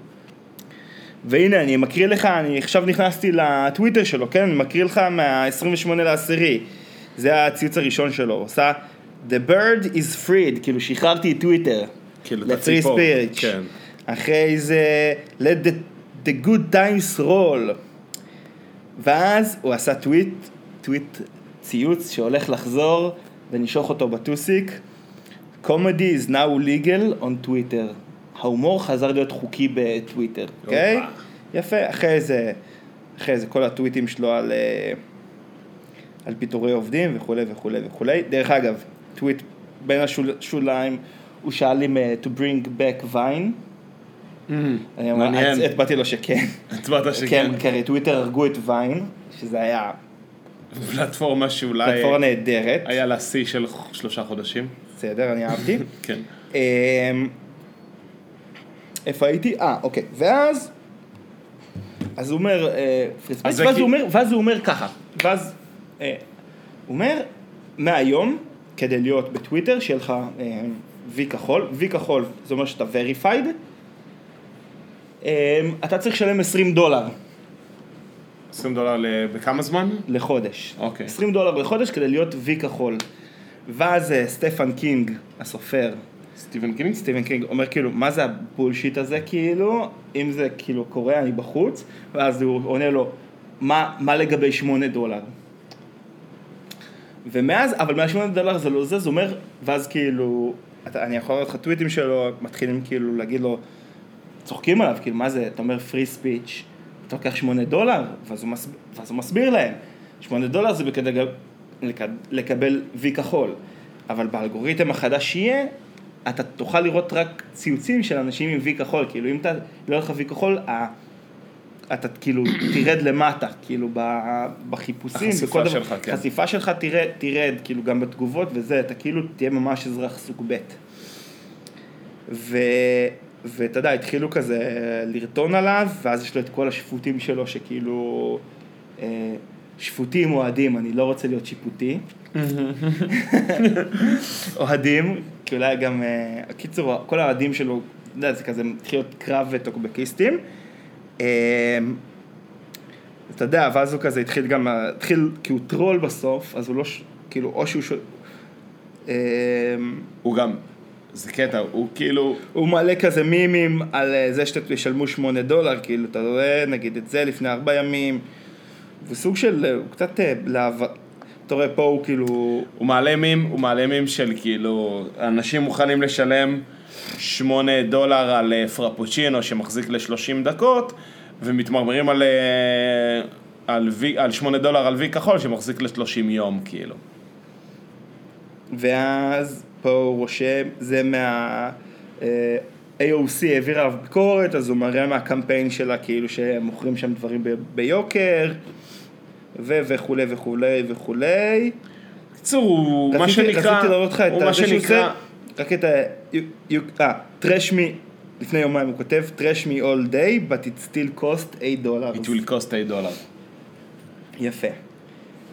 והנה, אני מקריא לך, אני עכשיו נכנסתי לטוויטר שלו, כן? אני מקריא לך מה-28 לעשירי. זה הציוץ הראשון שלו, הוא עושה The bird is freed, כאילו שחררתי את טוויטר. כאילו, את הציפור, speech. כן. אחרי זה, let the, the good times roll. ואז הוא עשה טוויט, טוויט ציוץ שהולך לחזור ונשוך אותו בטוסיק. Comedy is now legal on Twitter. ההומור חזר להיות חוקי בטוויטר, אוקיי? הופה. יפה, אחרי זה, אחרי זה כל הטוויטים שלו על, אה, על פיטורי עובדים וכולי וכולי וכולי. דרך אגב, טוויט בין השוליים, הוא שאל אם אה, to bring back vine. אמר- מעניין. הצבעתי לו שכן. הצבעת שכן. כן, כי הרי טוויטר הרגו את ויין, שזה היה פלטפורמה שאולי פלטפורמה נהדרת. היה לה שיא של שלושה חודשים. בסדר, אני אהבתי. כן. אמ, איפה הייתי? אה, אוקיי. ואז, אז הוא אומר, אה, free speech אז free speech, זה ואז כי- הוא אומר, ואז הוא אומר ככה, ואז, אה, הוא אומר, מהיום, כדי להיות בטוויטר, שיהיה לך אה, וי כחול, וי כחול זה אומר שאתה verified, אתה צריך לשלם 20 דולר 20 דולר בכמה זמן? לחודש. אוקיי. 20 דולר לחודש כדי להיות וי כחול. ואז אה, סטפן קינג, הסופר, סטיבן קינג? סטיבן קינג אומר כאילו, מה זה הבולשיט הזה כאילו, אם זה כאילו קורה, אני בחוץ, ואז הוא עונה לו, מה, מה לגבי שמונה דולר? ומאז, אבל מהשמונה דולר זה לא זה, זה אומר, ואז כאילו, אתה, אני יכול לראות לך טוויטים שלו, מתחילים כאילו להגיד לו, צוחקים עליו, כאילו, מה זה, אתה אומר free speech, אתה לוקח שמונה דולר, ואז הוא, מסב... ואז הוא מסביר להם, שמונה דולר זה כדי לק... לקבל וי כחול. אבל באלגוריתם החדש שיהיה, אתה תוכל לראות רק ציוצים של אנשים עם וי כחול, כאילו אם אתה, לא יהיה לך וי כחול, אתה כאילו תרד למטה, כאילו בחיפושים, החשיפה בכל דבר- שלך, כן. החשיפה שלך תרד, תרד, כאילו גם בתגובות וזה, אתה כאילו תהיה ממש אזרח סוג ב'. ו... ואתה יודע, התחילו כזה לרטון עליו, ואז יש לו את כל השפוטים שלו שכאילו... אה, שפוטים אוהדים, אני לא רוצה להיות שיפוטי. אוהדים, כי אולי גם, אה, הקיצור, כל האוהדים שלו, אתה יודע, זה כזה מתחיל להיות קרב וטוקבקיסטים. אה, אתה יודע, ואז הוא כזה התחיל גם, התחיל, כי הוא טרול בסוף, אז הוא לא, כאילו, או שהוא... אה, הוא גם, זה קטע, הוא כאילו, הוא מעלה כזה מימים על אה, זה שאתם תשלמו שמונה דולר, כאילו, אתה רואה, נגיד את זה לפני ארבע ימים, וסוג של, אה, הוא קצת אה, להב... אתה רואה, פה הוא כאילו, הוא מעלה מים, הוא מעלה מים של כאילו, אנשים מוכנים לשלם 8 דולר על פרפוצ'ינו שמחזיק ל-30 דקות, ומתמרמרים על, על, וי, על 8 דולר על וי כחול שמחזיק ל-30 יום, כאילו. ואז פה הוא רושם, זה מה... אה, AOC העבירה עליו ביקורת, אז הוא מראה מהקמפיין שלה כאילו שמוכרים שם דברים ב- ביוקר, ו- וכולי וכולי וכולי. בקיצור, הוא מה שנקרא, רציתי להראות לך את מה שנקרא, רק את ה... אה, trash me, לפני יומיים הוא כותב, trash me all day, but it still cost 8 דולר. it will cost 8 דולר. יפה.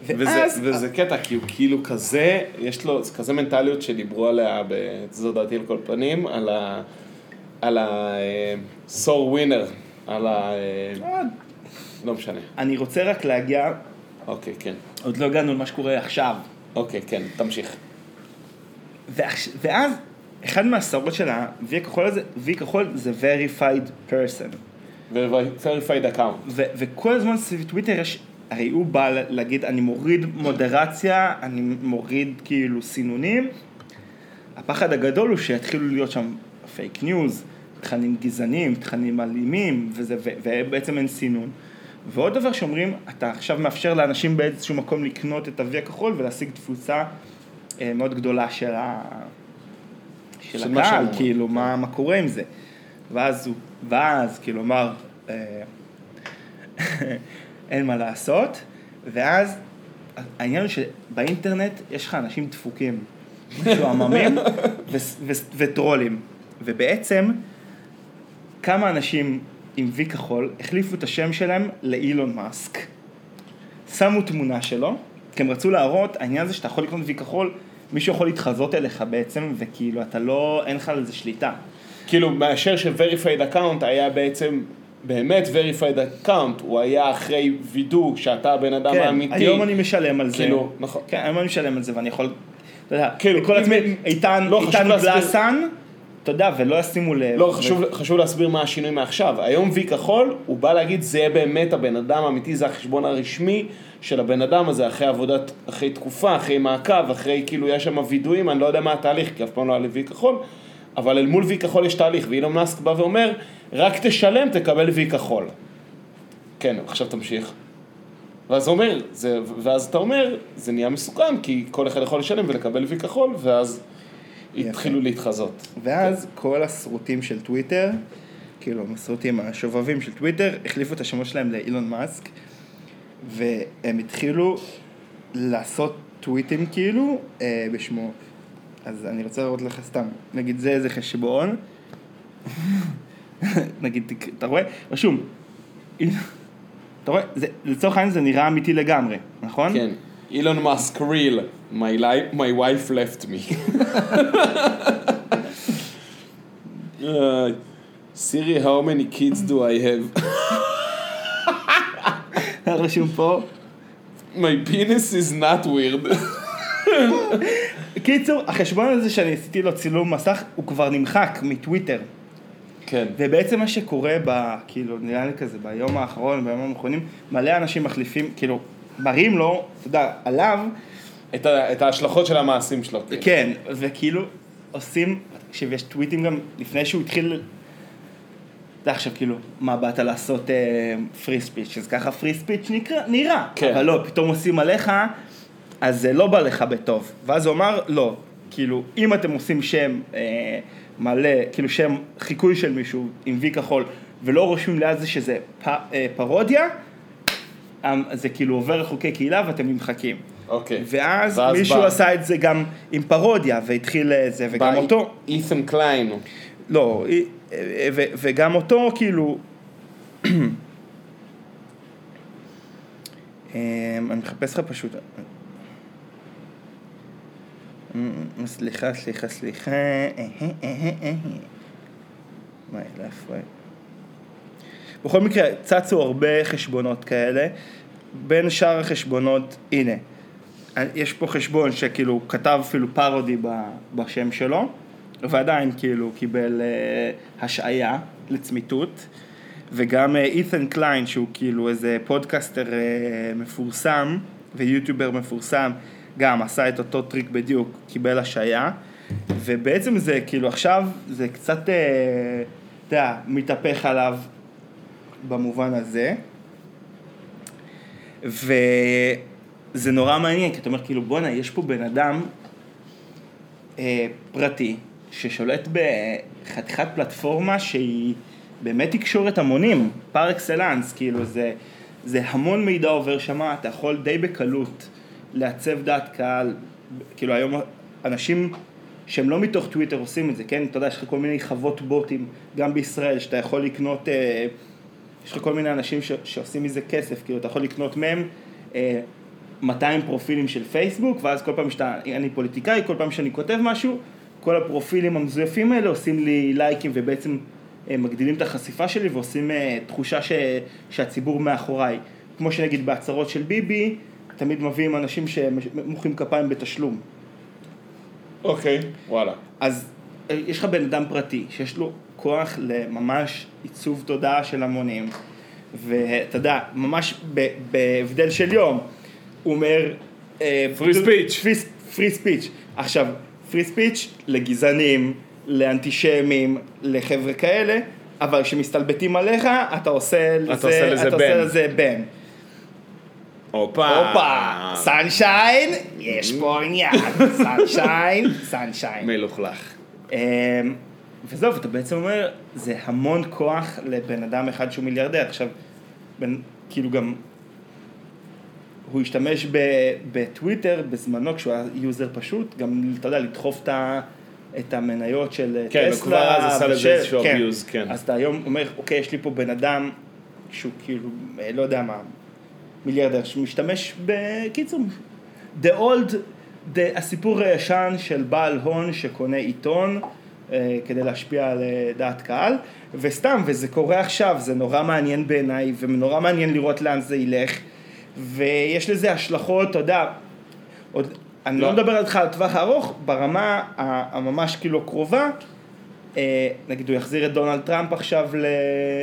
וזה, ואז, וזה קטע, כי הוא כאילו כזה, יש לו, זה כזה מנטליות שדיברו עליה, זו דעתי על כל פנים, על ה... על ה... סור ווינר, על ה... לא משנה. אני רוצה רק להגיע, אוקיי, כן. עוד לא הגענו למה שקורה עכשיו. אוקיי, כן, תמשיך. ואז, אחד מהסרות של ה-V הכחול הזה, V כחול זה verified person. ו-verified account. וכל הזמן סביב טוויטר יש, הרי הוא בא להגיד, אני מוריד מודרציה, אני מוריד כאילו סינונים. הפחד הגדול הוא שיתחילו להיות שם פייק ניוז, תכנים גזעניים, תכנים אלימים, וזה, ו- ובעצם אין סינון. ועוד דבר שאומרים, אתה עכשיו מאפשר לאנשים באיזשהו מקום לקנות את ה-V הכחול ולהשיג תפוצה אה, מאוד גדולה של, ה... של, של מה הקהל. כאילו, מה, מה קורה עם זה. ואז ואז, כאילו, אמר, אה, אין מה לעשות, ואז העניין הוא שבאינטרנט יש לך אנשים דפוקים, משועממים וטרולים, ובעצם כמה אנשים עם וי כחול החליפו את השם שלהם לאילון מאסק. שמו תמונה שלו, כי הם רצו להראות, העניין הזה שאתה יכול לקנות וי כחול, מישהו יכול להתחזות אליך בעצם, וכאילו אתה לא, אין לך על זה שליטה. כאילו, מאשר ש-verified account היה בעצם באמת verified account, הוא היה אחרי וידוא שאתה הבן אדם כן, האמיתי. היום אני משלם על זה. כאילו, נכון. כן, היום אני משלם על זה ואני יכול, אתה יודע, כאילו, לכל עצמי, איתן, לא, איתן גלסן, אתה יודע, ולא ישימו לב. לא, חשוב, חשוב להסביר מה השינוי מעכשיו. היום וי כחול, הוא בא להגיד, זה באמת הבן אדם האמיתי, זה החשבון הרשמי של הבן אדם הזה, אחרי עבודת, אחרי תקופה, אחרי מעקב, אחרי, כאילו, יש שם וידואים, אני לא יודע מה התהליך, כי אף פעם לא היה לי וי כחול, אבל אל מול וי כחול יש תהליך, ואילון מאסק בא ואומר, רק תשלם, תקבל וי כחול. כן, עכשיו תמשיך. ואז אומר, זה, ואז אתה אומר, זה נהיה מסוכן, כי כל אחד יכול לשלם ולקבל וי כחול, ואז יפה. התחילו להתחזות. ואז כל הסרוטים של טוויטר, כאילו הסרוטים השובבים של טוויטר, החליפו את השמות שלהם לאילון מאסק, והם התחילו לעשות טוויטים כאילו אה, בשמו. אז אני רוצה להראות לך סתם, נגיד זה איזה חשבון, נגיד, תק- אתה רואה? רשום, אתה רואה? זה, לצורך העניין זה נראה אמיתי לגמרי, נכון? כן. אילון מאסק real, my, wife left me. Uh, Siri, how many kids do I have? רשום פה. My penis is not weird. קיצור, החשבון הזה שאני עשיתי לו צילום מסך, הוא כבר נמחק מטוויטר. כן. ובעצם מה שקורה ב... כאילו, נראה לי כזה, ביום האחרון, בימים האחרונים, מלא אנשים מחליפים, כאילו, מראים לו, אתה יודע, עליו, את, ה- את ההשלכות של המעשים שלו. כן. כן, וכאילו, עושים, תקשיב, יש טוויטים גם, לפני שהוא התחיל, אתה יודע עכשיו, כאילו, מה באת לעשות פרי ספיץ', אז ככה פרי ספיץ' נראה, כן. אבל לא, פתאום עושים עליך, אז זה לא בא לך בטוב. ואז הוא אמר, לא, כאילו, אם אתם עושים שם אה, מלא, כאילו שם חיקוי של מישהו עם וי כחול, ולא רושמים ליד זה שזה פ, אה, פרודיה, אה, זה כאילו עובר חוקי קהילה ואתם נמחקים. אוקיי. ואז, ואז מישהו בא- עשה את זה גם עם פרודיה, והתחיל אה, זה, וגם אותו, אית'ן קליין. לא, אה, אה, ו- וגם אותו כאילו, אה, אני מחפש לך פשוט, סליחה, סליחה, סליחה, אה, אה, אה? בכל מקרה, צצו הרבה חשבונות כאלה, בין שאר החשבונות, הנה, יש פה חשבון שכאילו כתב אפילו פרודי בשם שלו, ועדיין כאילו קיבל השעיה לצמיתות, וגם אית'ן קליין שהוא כאילו איזה פודקאסטר מפורסם ויוטיובר מפורסם, גם עשה את אותו טריק בדיוק, קיבל השעיה, ובעצם זה כאילו עכשיו זה קצת, אה, אתה יודע, מתהפך עליו במובן הזה. וזה נורא מעניין, כי אתה אומר כאילו בואנה, יש פה בן אדם אה, פרטי ששולט בחתיכת פלטפורמה שהיא באמת תקשורת המונים, פר אקסלנס, כאילו זה, זה המון מידע עובר שם, אתה יכול די בקלות לעצב דעת קהל, כאילו היום אנשים שהם לא מתוך טוויטר עושים את זה, כן? אתה יודע, יש לך כל מיני חוות בוטים, גם בישראל, שאתה יכול לקנות... אה, יש לך כל מיני אנשים ש, שעושים מזה כסף, כאילו אתה יכול לקנות מהם אה, 200 פרופילים של פייסבוק, ואז כל פעם שאתה, אני פוליטיקאי, כל פעם שאני כותב משהו, כל הפרופילים המזויפים האלה עושים לי לייקים ובעצם אה, מגדילים את החשיפה שלי ועושים אה, תחושה ש, שהציבור מאחוריי. כמו שנגיד בהצהרות של ביבי, תמיד מביאים אנשים שמוחאים כפיים בתשלום. אוקיי, וואלה. אז אה, יש לך בן אדם פרטי שיש לו כוח לממש עיצוב תודעה של המונים, ואתה יודע, ממש בהבדל של יום, הוא אומר... Free speech. פרי ספיץ'. עכשיו, פרי ספיץ' לגזענים, לאנטישמים, לחבר'ה כאלה, אבל כשמסתלבטים עליך, אתה עושה לזה, עושה לזה אתה ban. עושה לזה בן. הופה. הופה, סנשיין, יש פה עניין, סנשיין, סנשיין. מלוכלך. אמ, וזהו, ואתה בעצם אומר, זה המון כוח לבן אדם אחד שהוא מיליארדר. עכשיו, בן, כאילו גם, הוא השתמש ב, בטוויטר בזמנו, כשהוא היה יוזר פשוט, גם, אתה יודע, לדחוף את, ה, את המניות של כן, טסלה. כבר אז עשה לזה איזשהו abuse, כן. אז אתה היום אומר, אוקיי, יש לי פה בן אדם שהוא כאילו, אה, לא יודע מה, מיליארדר, שמשתמש בקיצור, The Old, the, הסיפור הישן של בעל הון שקונה עיתון אה, כדי להשפיע על אה, דעת קהל, וסתם, וזה קורה עכשיו, זה נורא מעניין בעיניי, ונורא מעניין לראות לאן זה ילך, ויש לזה השלכות, אתה יודע, עוד, אני לא לא. מדבר איתך על הטווח הארוך, ברמה הממש כאילו קרובה, אה, נגיד הוא יחזיר את דונלד טראמפ עכשיו ל...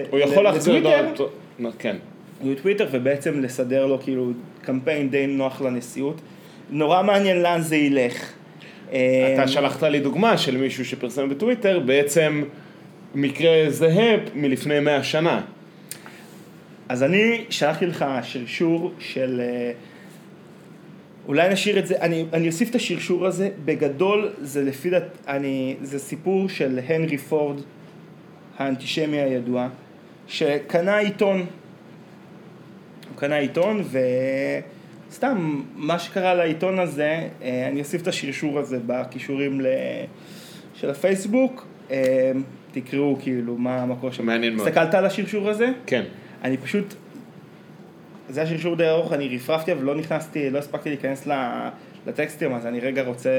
הוא יכול להחזיר את לטוויטר. דונלד... נו, כן. לטוויטר ובעצם לסדר לו כאילו קמפיין די נוח לנשיאות. נורא מעניין לאן זה ילך. אה, אתה שלחת לי דוגמה של מישהו שפרסם בטוויטר, בעצם מקרה זהה מלפני 100 שנה. אז אני שלחתי לך שרשור של... אה, אולי נשאיר את זה, אני, אני אוסיף את השרשור הזה, בגדול זה לפי דעת, אני, זה סיפור של הנרי פורד, האנטישמי הידוע, שקנה עיתון. קנה עיתון וסתם, מה שקרה לעיתון הזה, אה, אני אוסיף את השרשור הזה בכישורים ל... של הפייסבוק, אה, תקראו כאילו מה המקור שם. מעניין מאוד. הסתכלת על השרשור הזה? כן. אני פשוט, זה היה שרשור די ארוך, אני רפרפתי אבל לא נכנסתי, לא הספקתי להיכנס ל- לטקסטים, אז אני רגע רוצה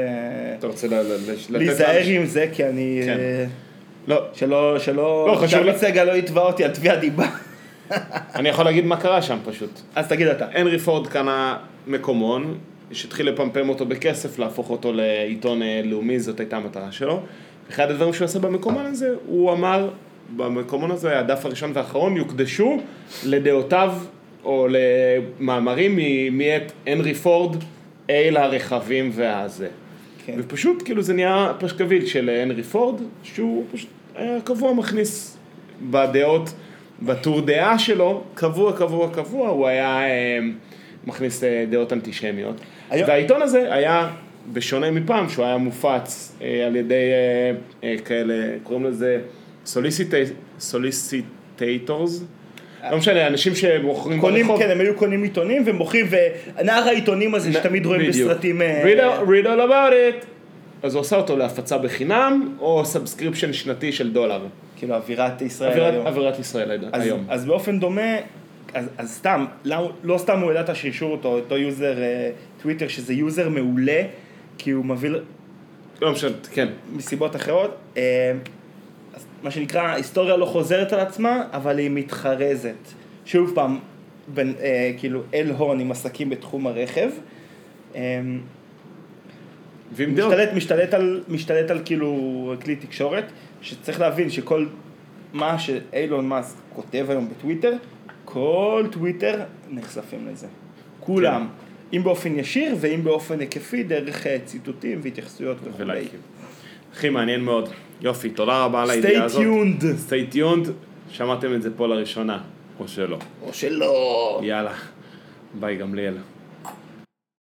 אתה רוצה ל-. להיזהר עם זה, כי אני... כן. לא, שלא, שלא, לא, חשוב סגל לא יתבע אותי על תביעת דיבה. אני יכול להגיד מה קרה שם פשוט. אז תגיד אתה. הנרי פורד קנה מקומון, שהתחיל לפמפם אותו בכסף, להפוך אותו לעיתון אה, לאומי, זאת הייתה המטרה שלו. אחד הדברים שהוא עשה במקומון הזה, הוא אמר, במקומון הזה, הדף הראשון והאחרון יוקדשו לדעותיו או למאמרים מאת הנרי פורד אל הרכבים והזה. כן. ופשוט כאילו זה נהיה פשקוויל של הנרי פורד, שהוא פשוט היה קבוע מכניס בדעות, בטור דעה שלו, קבוע, קבוע, קבוע, הוא היה אה, מכניס אה, דעות אנטישמיות. היום- והעיתון הזה היה בשונה מפעם, שהוא היה מופץ אה, על ידי אה, כאלה, קוראים לזה solicitators. לא משנה, אנשים שמוכרים קונים, ברחוב. כן, הם היו קונים עיתונים ומוכרים, ונער העיתונים הזה שתמיד רואים בדיוק. בסרטים... read, all- read all about it. אז הוא עושה אותו להפצה בחינם, או subscription שנתי של דולר. כאילו אווירת ישראל עבירת, היום. עבירת ישראל אז, היום. אז באופן דומה, אז, אז סתם, לא, לא סתם הוא העלה את השרשור אותו, אותו user אה, טוויטר, שזה user מעולה, כי הוא מביא לא משנה, כן. מסיבות אחרות. אה, אז מה שנקרא, ההיסטוריה לא חוזרת על עצמה, אבל היא מתחרזת. שוב פעם, בין, אה, כאילו איל הון עם עסקים בתחום הרכב. אה, ועם דעות. משתלט, משתלט, על, משתלט על כאילו כלי תקשורת, שצריך להבין שכל מה שאילון מאסק כותב היום בטוויטר, כל טוויטר נחשפים לזה. כולם. אם באופן ישיר ואם באופן היקפי, דרך אה, ציטוטים והתייחסויות וכולי. הכי מעניין מאוד. יופי, תודה רבה על הידיעה stay הזאת. tuned. stay tuned. שמעתם את זה פה לראשונה, או שלא. או שלא. יאללה. ביי גמליאל.